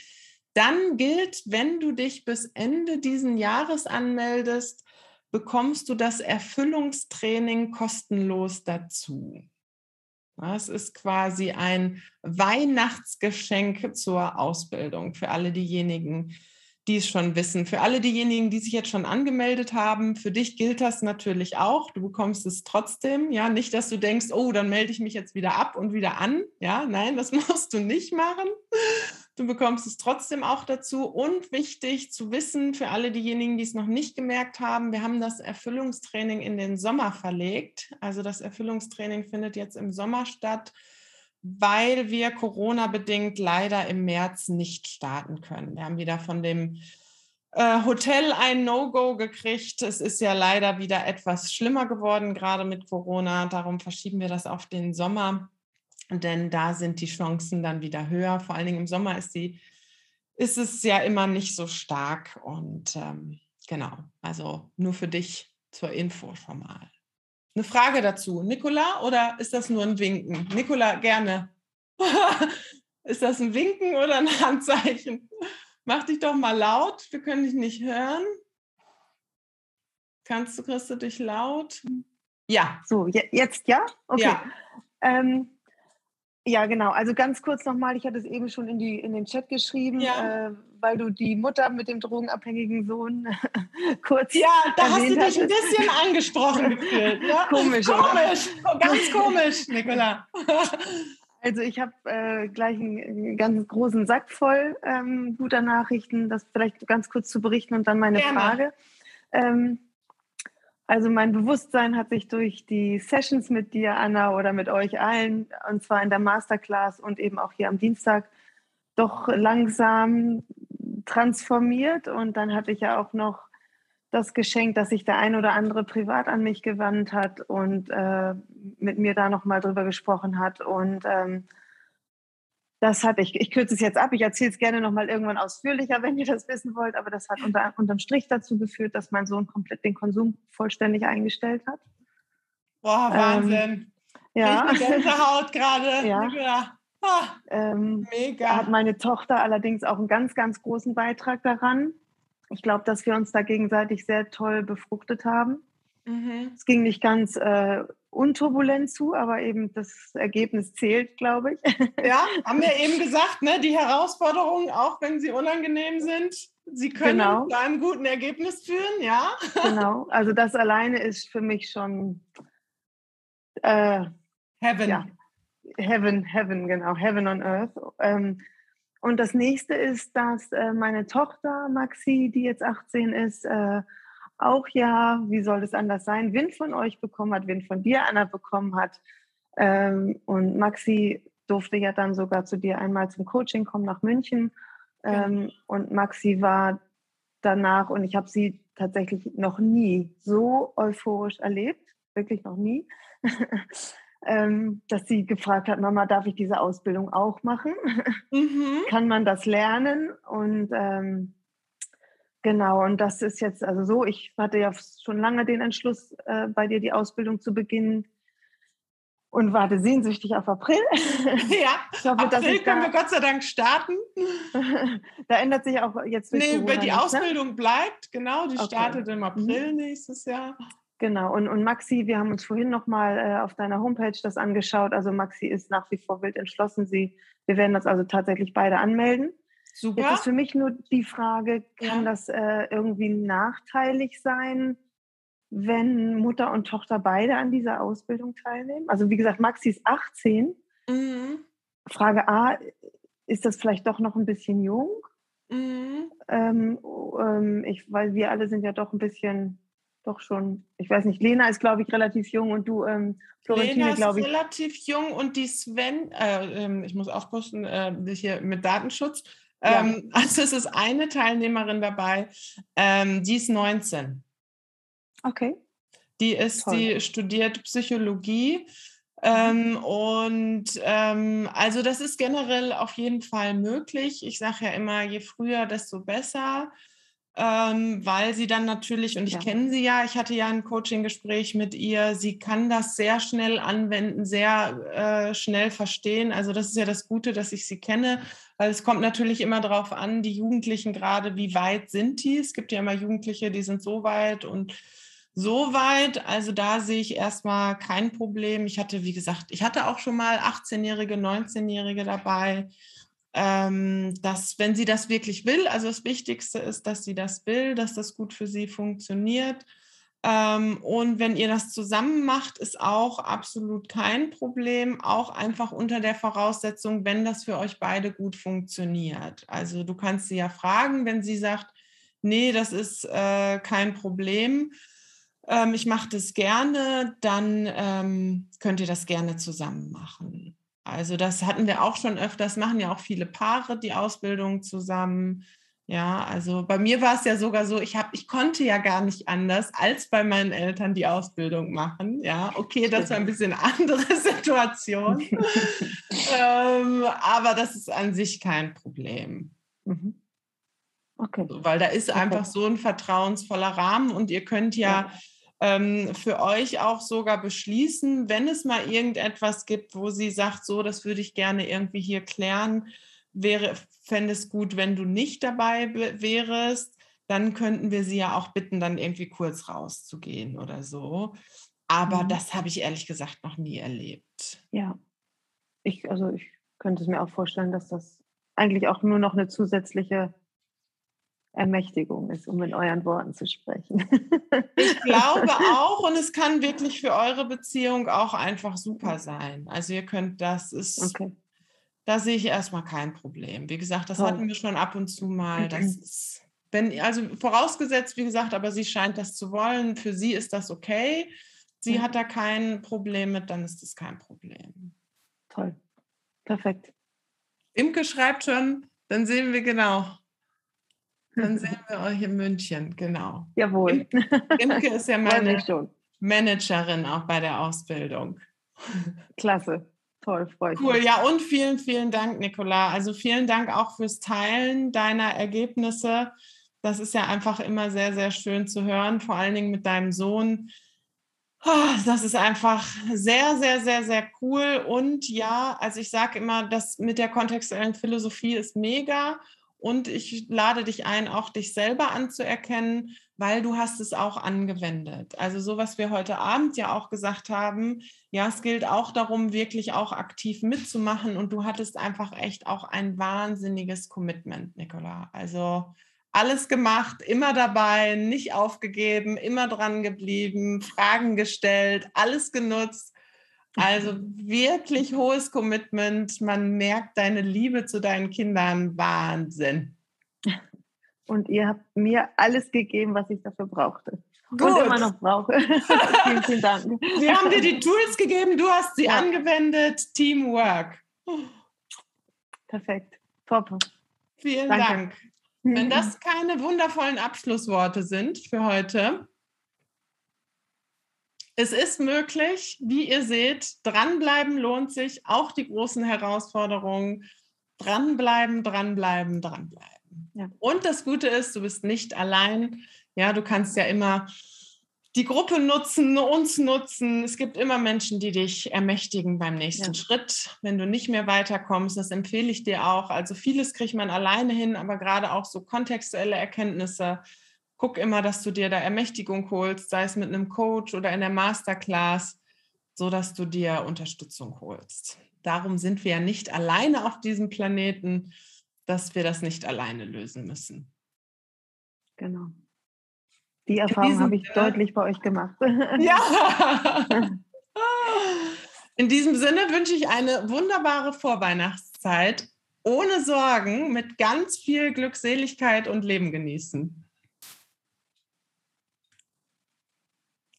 Dann gilt, wenn du dich bis Ende diesen Jahres anmeldest, bekommst du das Erfüllungstraining kostenlos dazu. Es ist quasi ein Weihnachtsgeschenk zur Ausbildung für alle diejenigen, die es schon wissen. Für alle diejenigen, die sich jetzt schon angemeldet haben, für dich gilt das natürlich auch. Du bekommst es trotzdem. Ja, nicht, dass du denkst, oh, dann melde ich mich jetzt wieder ab und wieder an. Ja, nein, das musst du nicht machen. Du bekommst es trotzdem auch dazu. Und wichtig zu wissen für alle diejenigen, die es noch nicht gemerkt haben, wir haben das Erfüllungstraining in den Sommer verlegt. Also das Erfüllungstraining findet jetzt im Sommer statt, weil wir Corona-bedingt leider im März nicht starten können. Wir haben wieder von dem äh, Hotel ein No-Go gekriegt. Es ist ja leider wieder etwas schlimmer geworden, gerade mit Corona. Darum verschieben wir das auf den Sommer denn da sind die Chancen dann wieder höher. Vor allen Dingen im Sommer ist, die, ist es ja immer nicht so stark. Und ähm, genau, also nur für dich zur Info schon mal. Eine Frage dazu, Nicola, oder ist das nur ein Winken? Nicola, gerne. ist das ein Winken oder ein Handzeichen? Mach dich doch mal laut, wir können dich nicht hören. Kannst du, kriegst du dich laut? Ja. So, jetzt ja? Okay. Ja. Ähm, ja, genau. Also ganz kurz nochmal, ich hatte es eben schon in, die, in den Chat geschrieben, ja. äh, weil du die Mutter mit dem drogenabhängigen Sohn kurz. Ja, da hast du dich ein bisschen angesprochen gefühlt. Ja? Komisch, Komisch, oder? ganz komisch, Nicola. Also ich habe äh, gleich einen, einen, ganz großen Sack voll ähm, guter Nachrichten, das vielleicht ganz kurz zu berichten und dann meine Gerne. Frage. Ähm, also mein Bewusstsein hat sich durch die Sessions mit dir, Anna, oder mit euch allen, und zwar in der Masterclass und eben auch hier am Dienstag, doch langsam transformiert. Und dann hatte ich ja auch noch das Geschenk, dass sich der ein oder andere privat an mich gewandt hat und äh, mit mir da nochmal drüber gesprochen hat. Und ähm, das hat, ich, ich kürze es jetzt ab, ich erzähle es gerne nochmal irgendwann ausführlicher, wenn ihr das wissen wollt, aber das hat unter, unterm Strich dazu geführt, dass mein Sohn komplett den Konsum vollständig eingestellt hat. Boah, Wahnsinn. Ähm, ja. Gänsehaut gerade. Ja. ja. Ah, ähm, Mega. Da hat meine Tochter allerdings auch einen ganz, ganz großen Beitrag daran. Ich glaube, dass wir uns da gegenseitig sehr toll befruchtet haben. Mhm. Es ging nicht ganz äh, unturbulent zu, aber eben das Ergebnis zählt, glaube ich. Ja, haben wir eben gesagt, ne? die Herausforderungen, auch wenn sie unangenehm sind, sie können genau. zu einem guten Ergebnis führen, ja. Genau, also das alleine ist für mich schon äh, Heaven. Ja, Heaven, Heaven, genau, Heaven on Earth. Ähm, und das nächste ist, dass äh, meine Tochter Maxi, die jetzt 18 ist, äh, auch ja, wie soll es anders sein, Wind von euch bekommen hat, Wind von dir, Anna, bekommen hat. Ähm, und Maxi durfte ja dann sogar zu dir einmal zum Coaching kommen nach München. Ähm, ja. Und Maxi war danach, und ich habe sie tatsächlich noch nie so euphorisch erlebt, wirklich noch nie, ähm, dass sie gefragt hat, Mama, darf ich diese Ausbildung auch machen? Mhm. Kann man das lernen? Und ähm, Genau, und das ist jetzt also so, ich hatte ja schon lange den Entschluss, äh, bei dir die Ausbildung zu beginnen und warte sehnsüchtig auf April. Ja, ich hoffe, April können wir Gott sei Dank starten. da ändert sich auch jetzt Nee, wenn die nicht, ne? Ausbildung ne? bleibt, genau, die okay. startet im April mhm. nächstes Jahr. Genau, und, und Maxi, wir haben uns vorhin nochmal äh, auf deiner Homepage das angeschaut. Also Maxi ist nach wie vor wild entschlossen. Sie, wir werden das also tatsächlich beide anmelden. Super. Jetzt ist für mich nur die Frage, kann Ja. das äh, irgendwie nachteilig sein, wenn Mutter und Tochter beide an dieser Ausbildung teilnehmen? Also wie gesagt, Maxi ist 18. Mhm. Frage A, ist das vielleicht doch noch ein bisschen jung? Mhm. Ähm, ähm, ich, weil wir alle sind ja doch ein bisschen, doch schon, ich weiß nicht, Lena ist, glaube ich, relativ jung und du, ähm, Florentine, ist glaube ich. relativ jung und die Sven, äh, ähm, ich muss aufpassen, äh, hier mit Datenschutz. Ja. Ähm, also es ist eine Teilnehmerin dabei, ähm, die ist 19. Okay. Die ist, Toll. die studiert Psychologie. Ähm, und ähm, also das ist generell auf jeden Fall möglich. Ich sage ja immer, je früher, desto besser, ähm, weil sie dann natürlich, und ich Ja. kenne sie ja, ich hatte ja ein Coaching-Gespräch mit ihr, sie kann das sehr schnell anwenden, sehr äh, schnell verstehen. Also das ist ja das Gute, dass ich sie kenne, weil es kommt natürlich immer darauf an, die Jugendlichen gerade, wie weit sind die? Es gibt ja immer Jugendliche, die sind so weit und so weit. Also da sehe ich erstmal kein Problem. Ich hatte, wie gesagt, ich hatte auch schon mal 18-Jährige, 19-Jährige dabei. Ähm, dass, wenn sie das wirklich will, also das Wichtigste ist, dass sie das will, dass das gut für sie funktioniert. Ähm, und wenn ihr das zusammen macht, ist auch absolut kein Problem, auch einfach unter der Voraussetzung, wenn das für euch beide gut funktioniert. Also du kannst sie ja fragen, wenn sie sagt, nee, das ist äh, kein Problem, ähm, ich mache das gerne, dann ähm, könnt ihr das gerne zusammen machen. Also das hatten wir auch schon öfters, machen ja auch viele Paare die Ausbildung zusammen. Ja, also bei mir war es ja sogar so, ich, hab, ich konnte ja gar nicht anders, als bei meinen Eltern die Ausbildung machen. Ja, okay, das war ein bisschen andere Situation. ähm, aber das ist an sich kein Problem. Mhm. Okay. Weil da ist einfach Perfekt. so ein vertrauensvoller Rahmen und ihr könnt ja, ähm, für euch auch sogar beschließen, wenn es mal irgendetwas gibt, wo sie sagt, so, das würde ich gerne irgendwie hier klären, wäre, fände es gut, wenn du nicht dabei w- wärest, dann könnten wir sie ja auch bitten, dann irgendwie kurz rauszugehen oder so. Aber Mhm. das habe ich ehrlich gesagt noch nie erlebt. Ja. Ich, also ich könnte es mir auch vorstellen, dass das eigentlich auch nur noch eine zusätzliche Ermächtigung ist, um in euren Worten zu sprechen. Ich glaube auch und es kann wirklich für eure Beziehung auch einfach super sein. Also ihr könnt, das ist, Okay. da sehe ich erstmal kein Problem. Wie gesagt, das Toll. hatten wir schon ab und zu mal. Das ist, wenn, also vorausgesetzt, wie gesagt, aber sie scheint das zu wollen, für sie ist das okay. Sie Ja. hat da kein Problem mit, dann ist das kein Problem. Toll. Perfekt. Imke schreibt schon, dann sehen wir genau. Dann sehen wir euch in München, genau. Jawohl. Imke ist ja meine. Managerin auch bei der Ausbildung. Klasse. Toll, freue ich Cool, mich. ja, und vielen, vielen Dank, Nicola. Also vielen Dank auch fürs Teilen deiner Ergebnisse. Das ist ja einfach immer sehr, sehr schön zu hören, vor allen Dingen mit deinem Sohn. Ah, Das ist einfach sehr, sehr, sehr, sehr cool. Und ja, also ich sage immer, das mit der kontextuellen Philosophie ist mega. Und ich lade dich ein, auch dich selber anzuerkennen, weil du hast es auch angewendet. Also so, was wir heute Abend ja auch gesagt haben, ja, es gilt auch darum, wirklich auch aktiv mitzumachen. Und du hattest einfach echt auch ein wahnsinniges Commitment, Nicola. Also alles gemacht, immer dabei, nicht aufgegeben, immer dran geblieben, Fragen gestellt, alles genutzt. Also wirklich hohes Commitment. Man merkt deine Liebe zu deinen Kindern. Wahnsinn. Und ihr habt mir alles gegeben, was ich dafür brauchte. Gut. Und immer noch brauche. vielen, vielen Dank. Wir haben dir die Tools gegeben, du hast sie Ja. angewendet. Teamwork. Perfekt. Top. Vielen Danke. Dank. Wenn das keine wundervollen Abschlussworte sind für heute, es ist möglich, wie ihr seht, dranbleiben lohnt sich, auch die großen Herausforderungen. Dranbleiben, dranbleiben, dranbleiben. Ja. Und das Gute ist, du bist nicht allein. Ja, du kannst ja immer die Gruppe nutzen, uns nutzen. Es gibt immer Menschen, die dich ermächtigen beim nächsten Ja. Schritt, wenn du nicht mehr weiterkommst. Das empfehle ich dir auch. Also vieles kriegt man alleine hin, aber gerade auch so kontextuelle Erkenntnisse. Guck immer, dass du dir da Ermächtigung holst, sei es mit einem Coach oder in der Masterclass, so dass du dir Unterstützung holst. Darum sind wir ja nicht alleine auf diesem Planeten. dass wir das nicht alleine lösen müssen. Genau. Die Erfahrung habe ich deutlich bei euch gemacht. Ja. In diesem Sinne wünsche ich eine wunderbare Vorweihnachtszeit ohne Sorgen, mit ganz viel Glückseligkeit und Leben genießen.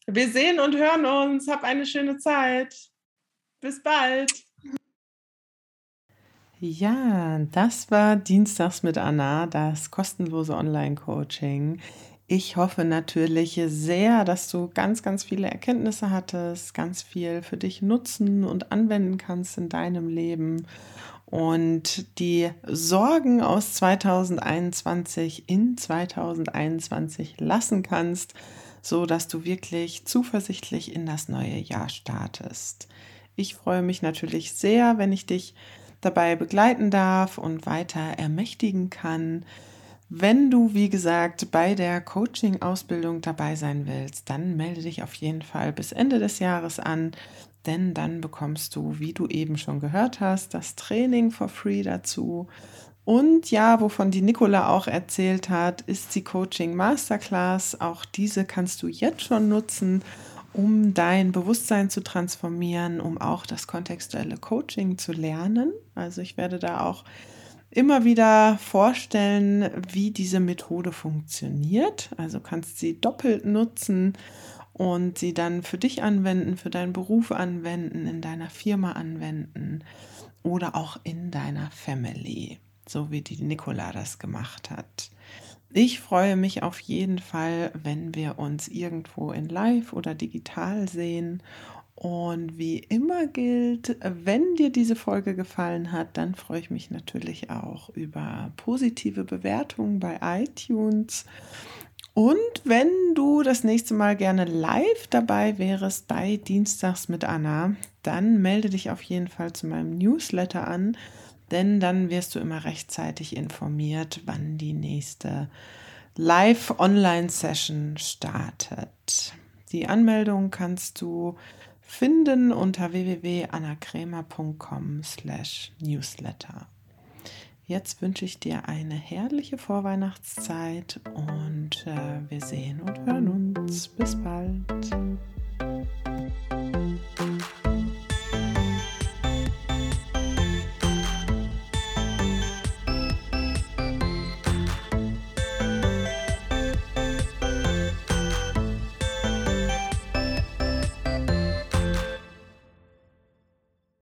Wir sehen und hören uns. Hab eine schöne Zeit. Bis bald. Ja, das war Dienstags mit Anna, das kostenlose Online-Coaching. Ich hoffe natürlich sehr, dass du ganz, ganz viele Erkenntnisse hattest, ganz viel für dich nutzen und anwenden kannst in deinem Leben und die Sorgen aus 2021 in 2021 lassen kannst, so dass du wirklich zuversichtlich in das neue Jahr startest. Ich freue mich natürlich sehr, wenn ich dich dabei begleiten darf und weiter ermächtigen kann. Wenn du, wie gesagt, bei der Coaching-Ausbildung dabei sein willst, dann melde dich auf jeden Fall bis Ende des Jahres an, denn dann bekommst du, wie du eben schon gehört hast, das Training for free dazu. Und ja, wovon die Nicola auch erzählt hat, ist die Coaching Masterclass. Auch diese kannst du jetzt schon nutzen, um dein Bewusstsein zu transformieren, um auch das kontextuelle Coaching zu lernen. Also ich werde da auch immer wieder vorstellen, wie diese Methode funktioniert. Also kannst sie doppelt nutzen und sie dann für dich anwenden, für deinen Beruf anwenden, in deiner Firma anwenden oder auch in deiner Family, so wie die Nicola das gemacht hat. Ich freue mich auf jeden Fall, wenn wir uns irgendwo in Live oder digital sehen und wie immer gilt, wenn dir diese Folge gefallen hat, dann freue ich mich natürlich auch über positive Bewertungen bei iTunes. Und wenn du das nächste Mal gerne live dabei wärst bei Dienstags mit Anna, dann melde dich auf jeden Fall zu meinem Newsletter an, denn dann wirst du immer rechtzeitig informiert, wann die nächste Live-Online-Session startet. Die Anmeldung kannst du finden unter www.annakrämer.com/newsletter. Jetzt wünsche ich dir eine herrliche Vorweihnachtszeit und äh, wir sehen und hören uns. Bis bald.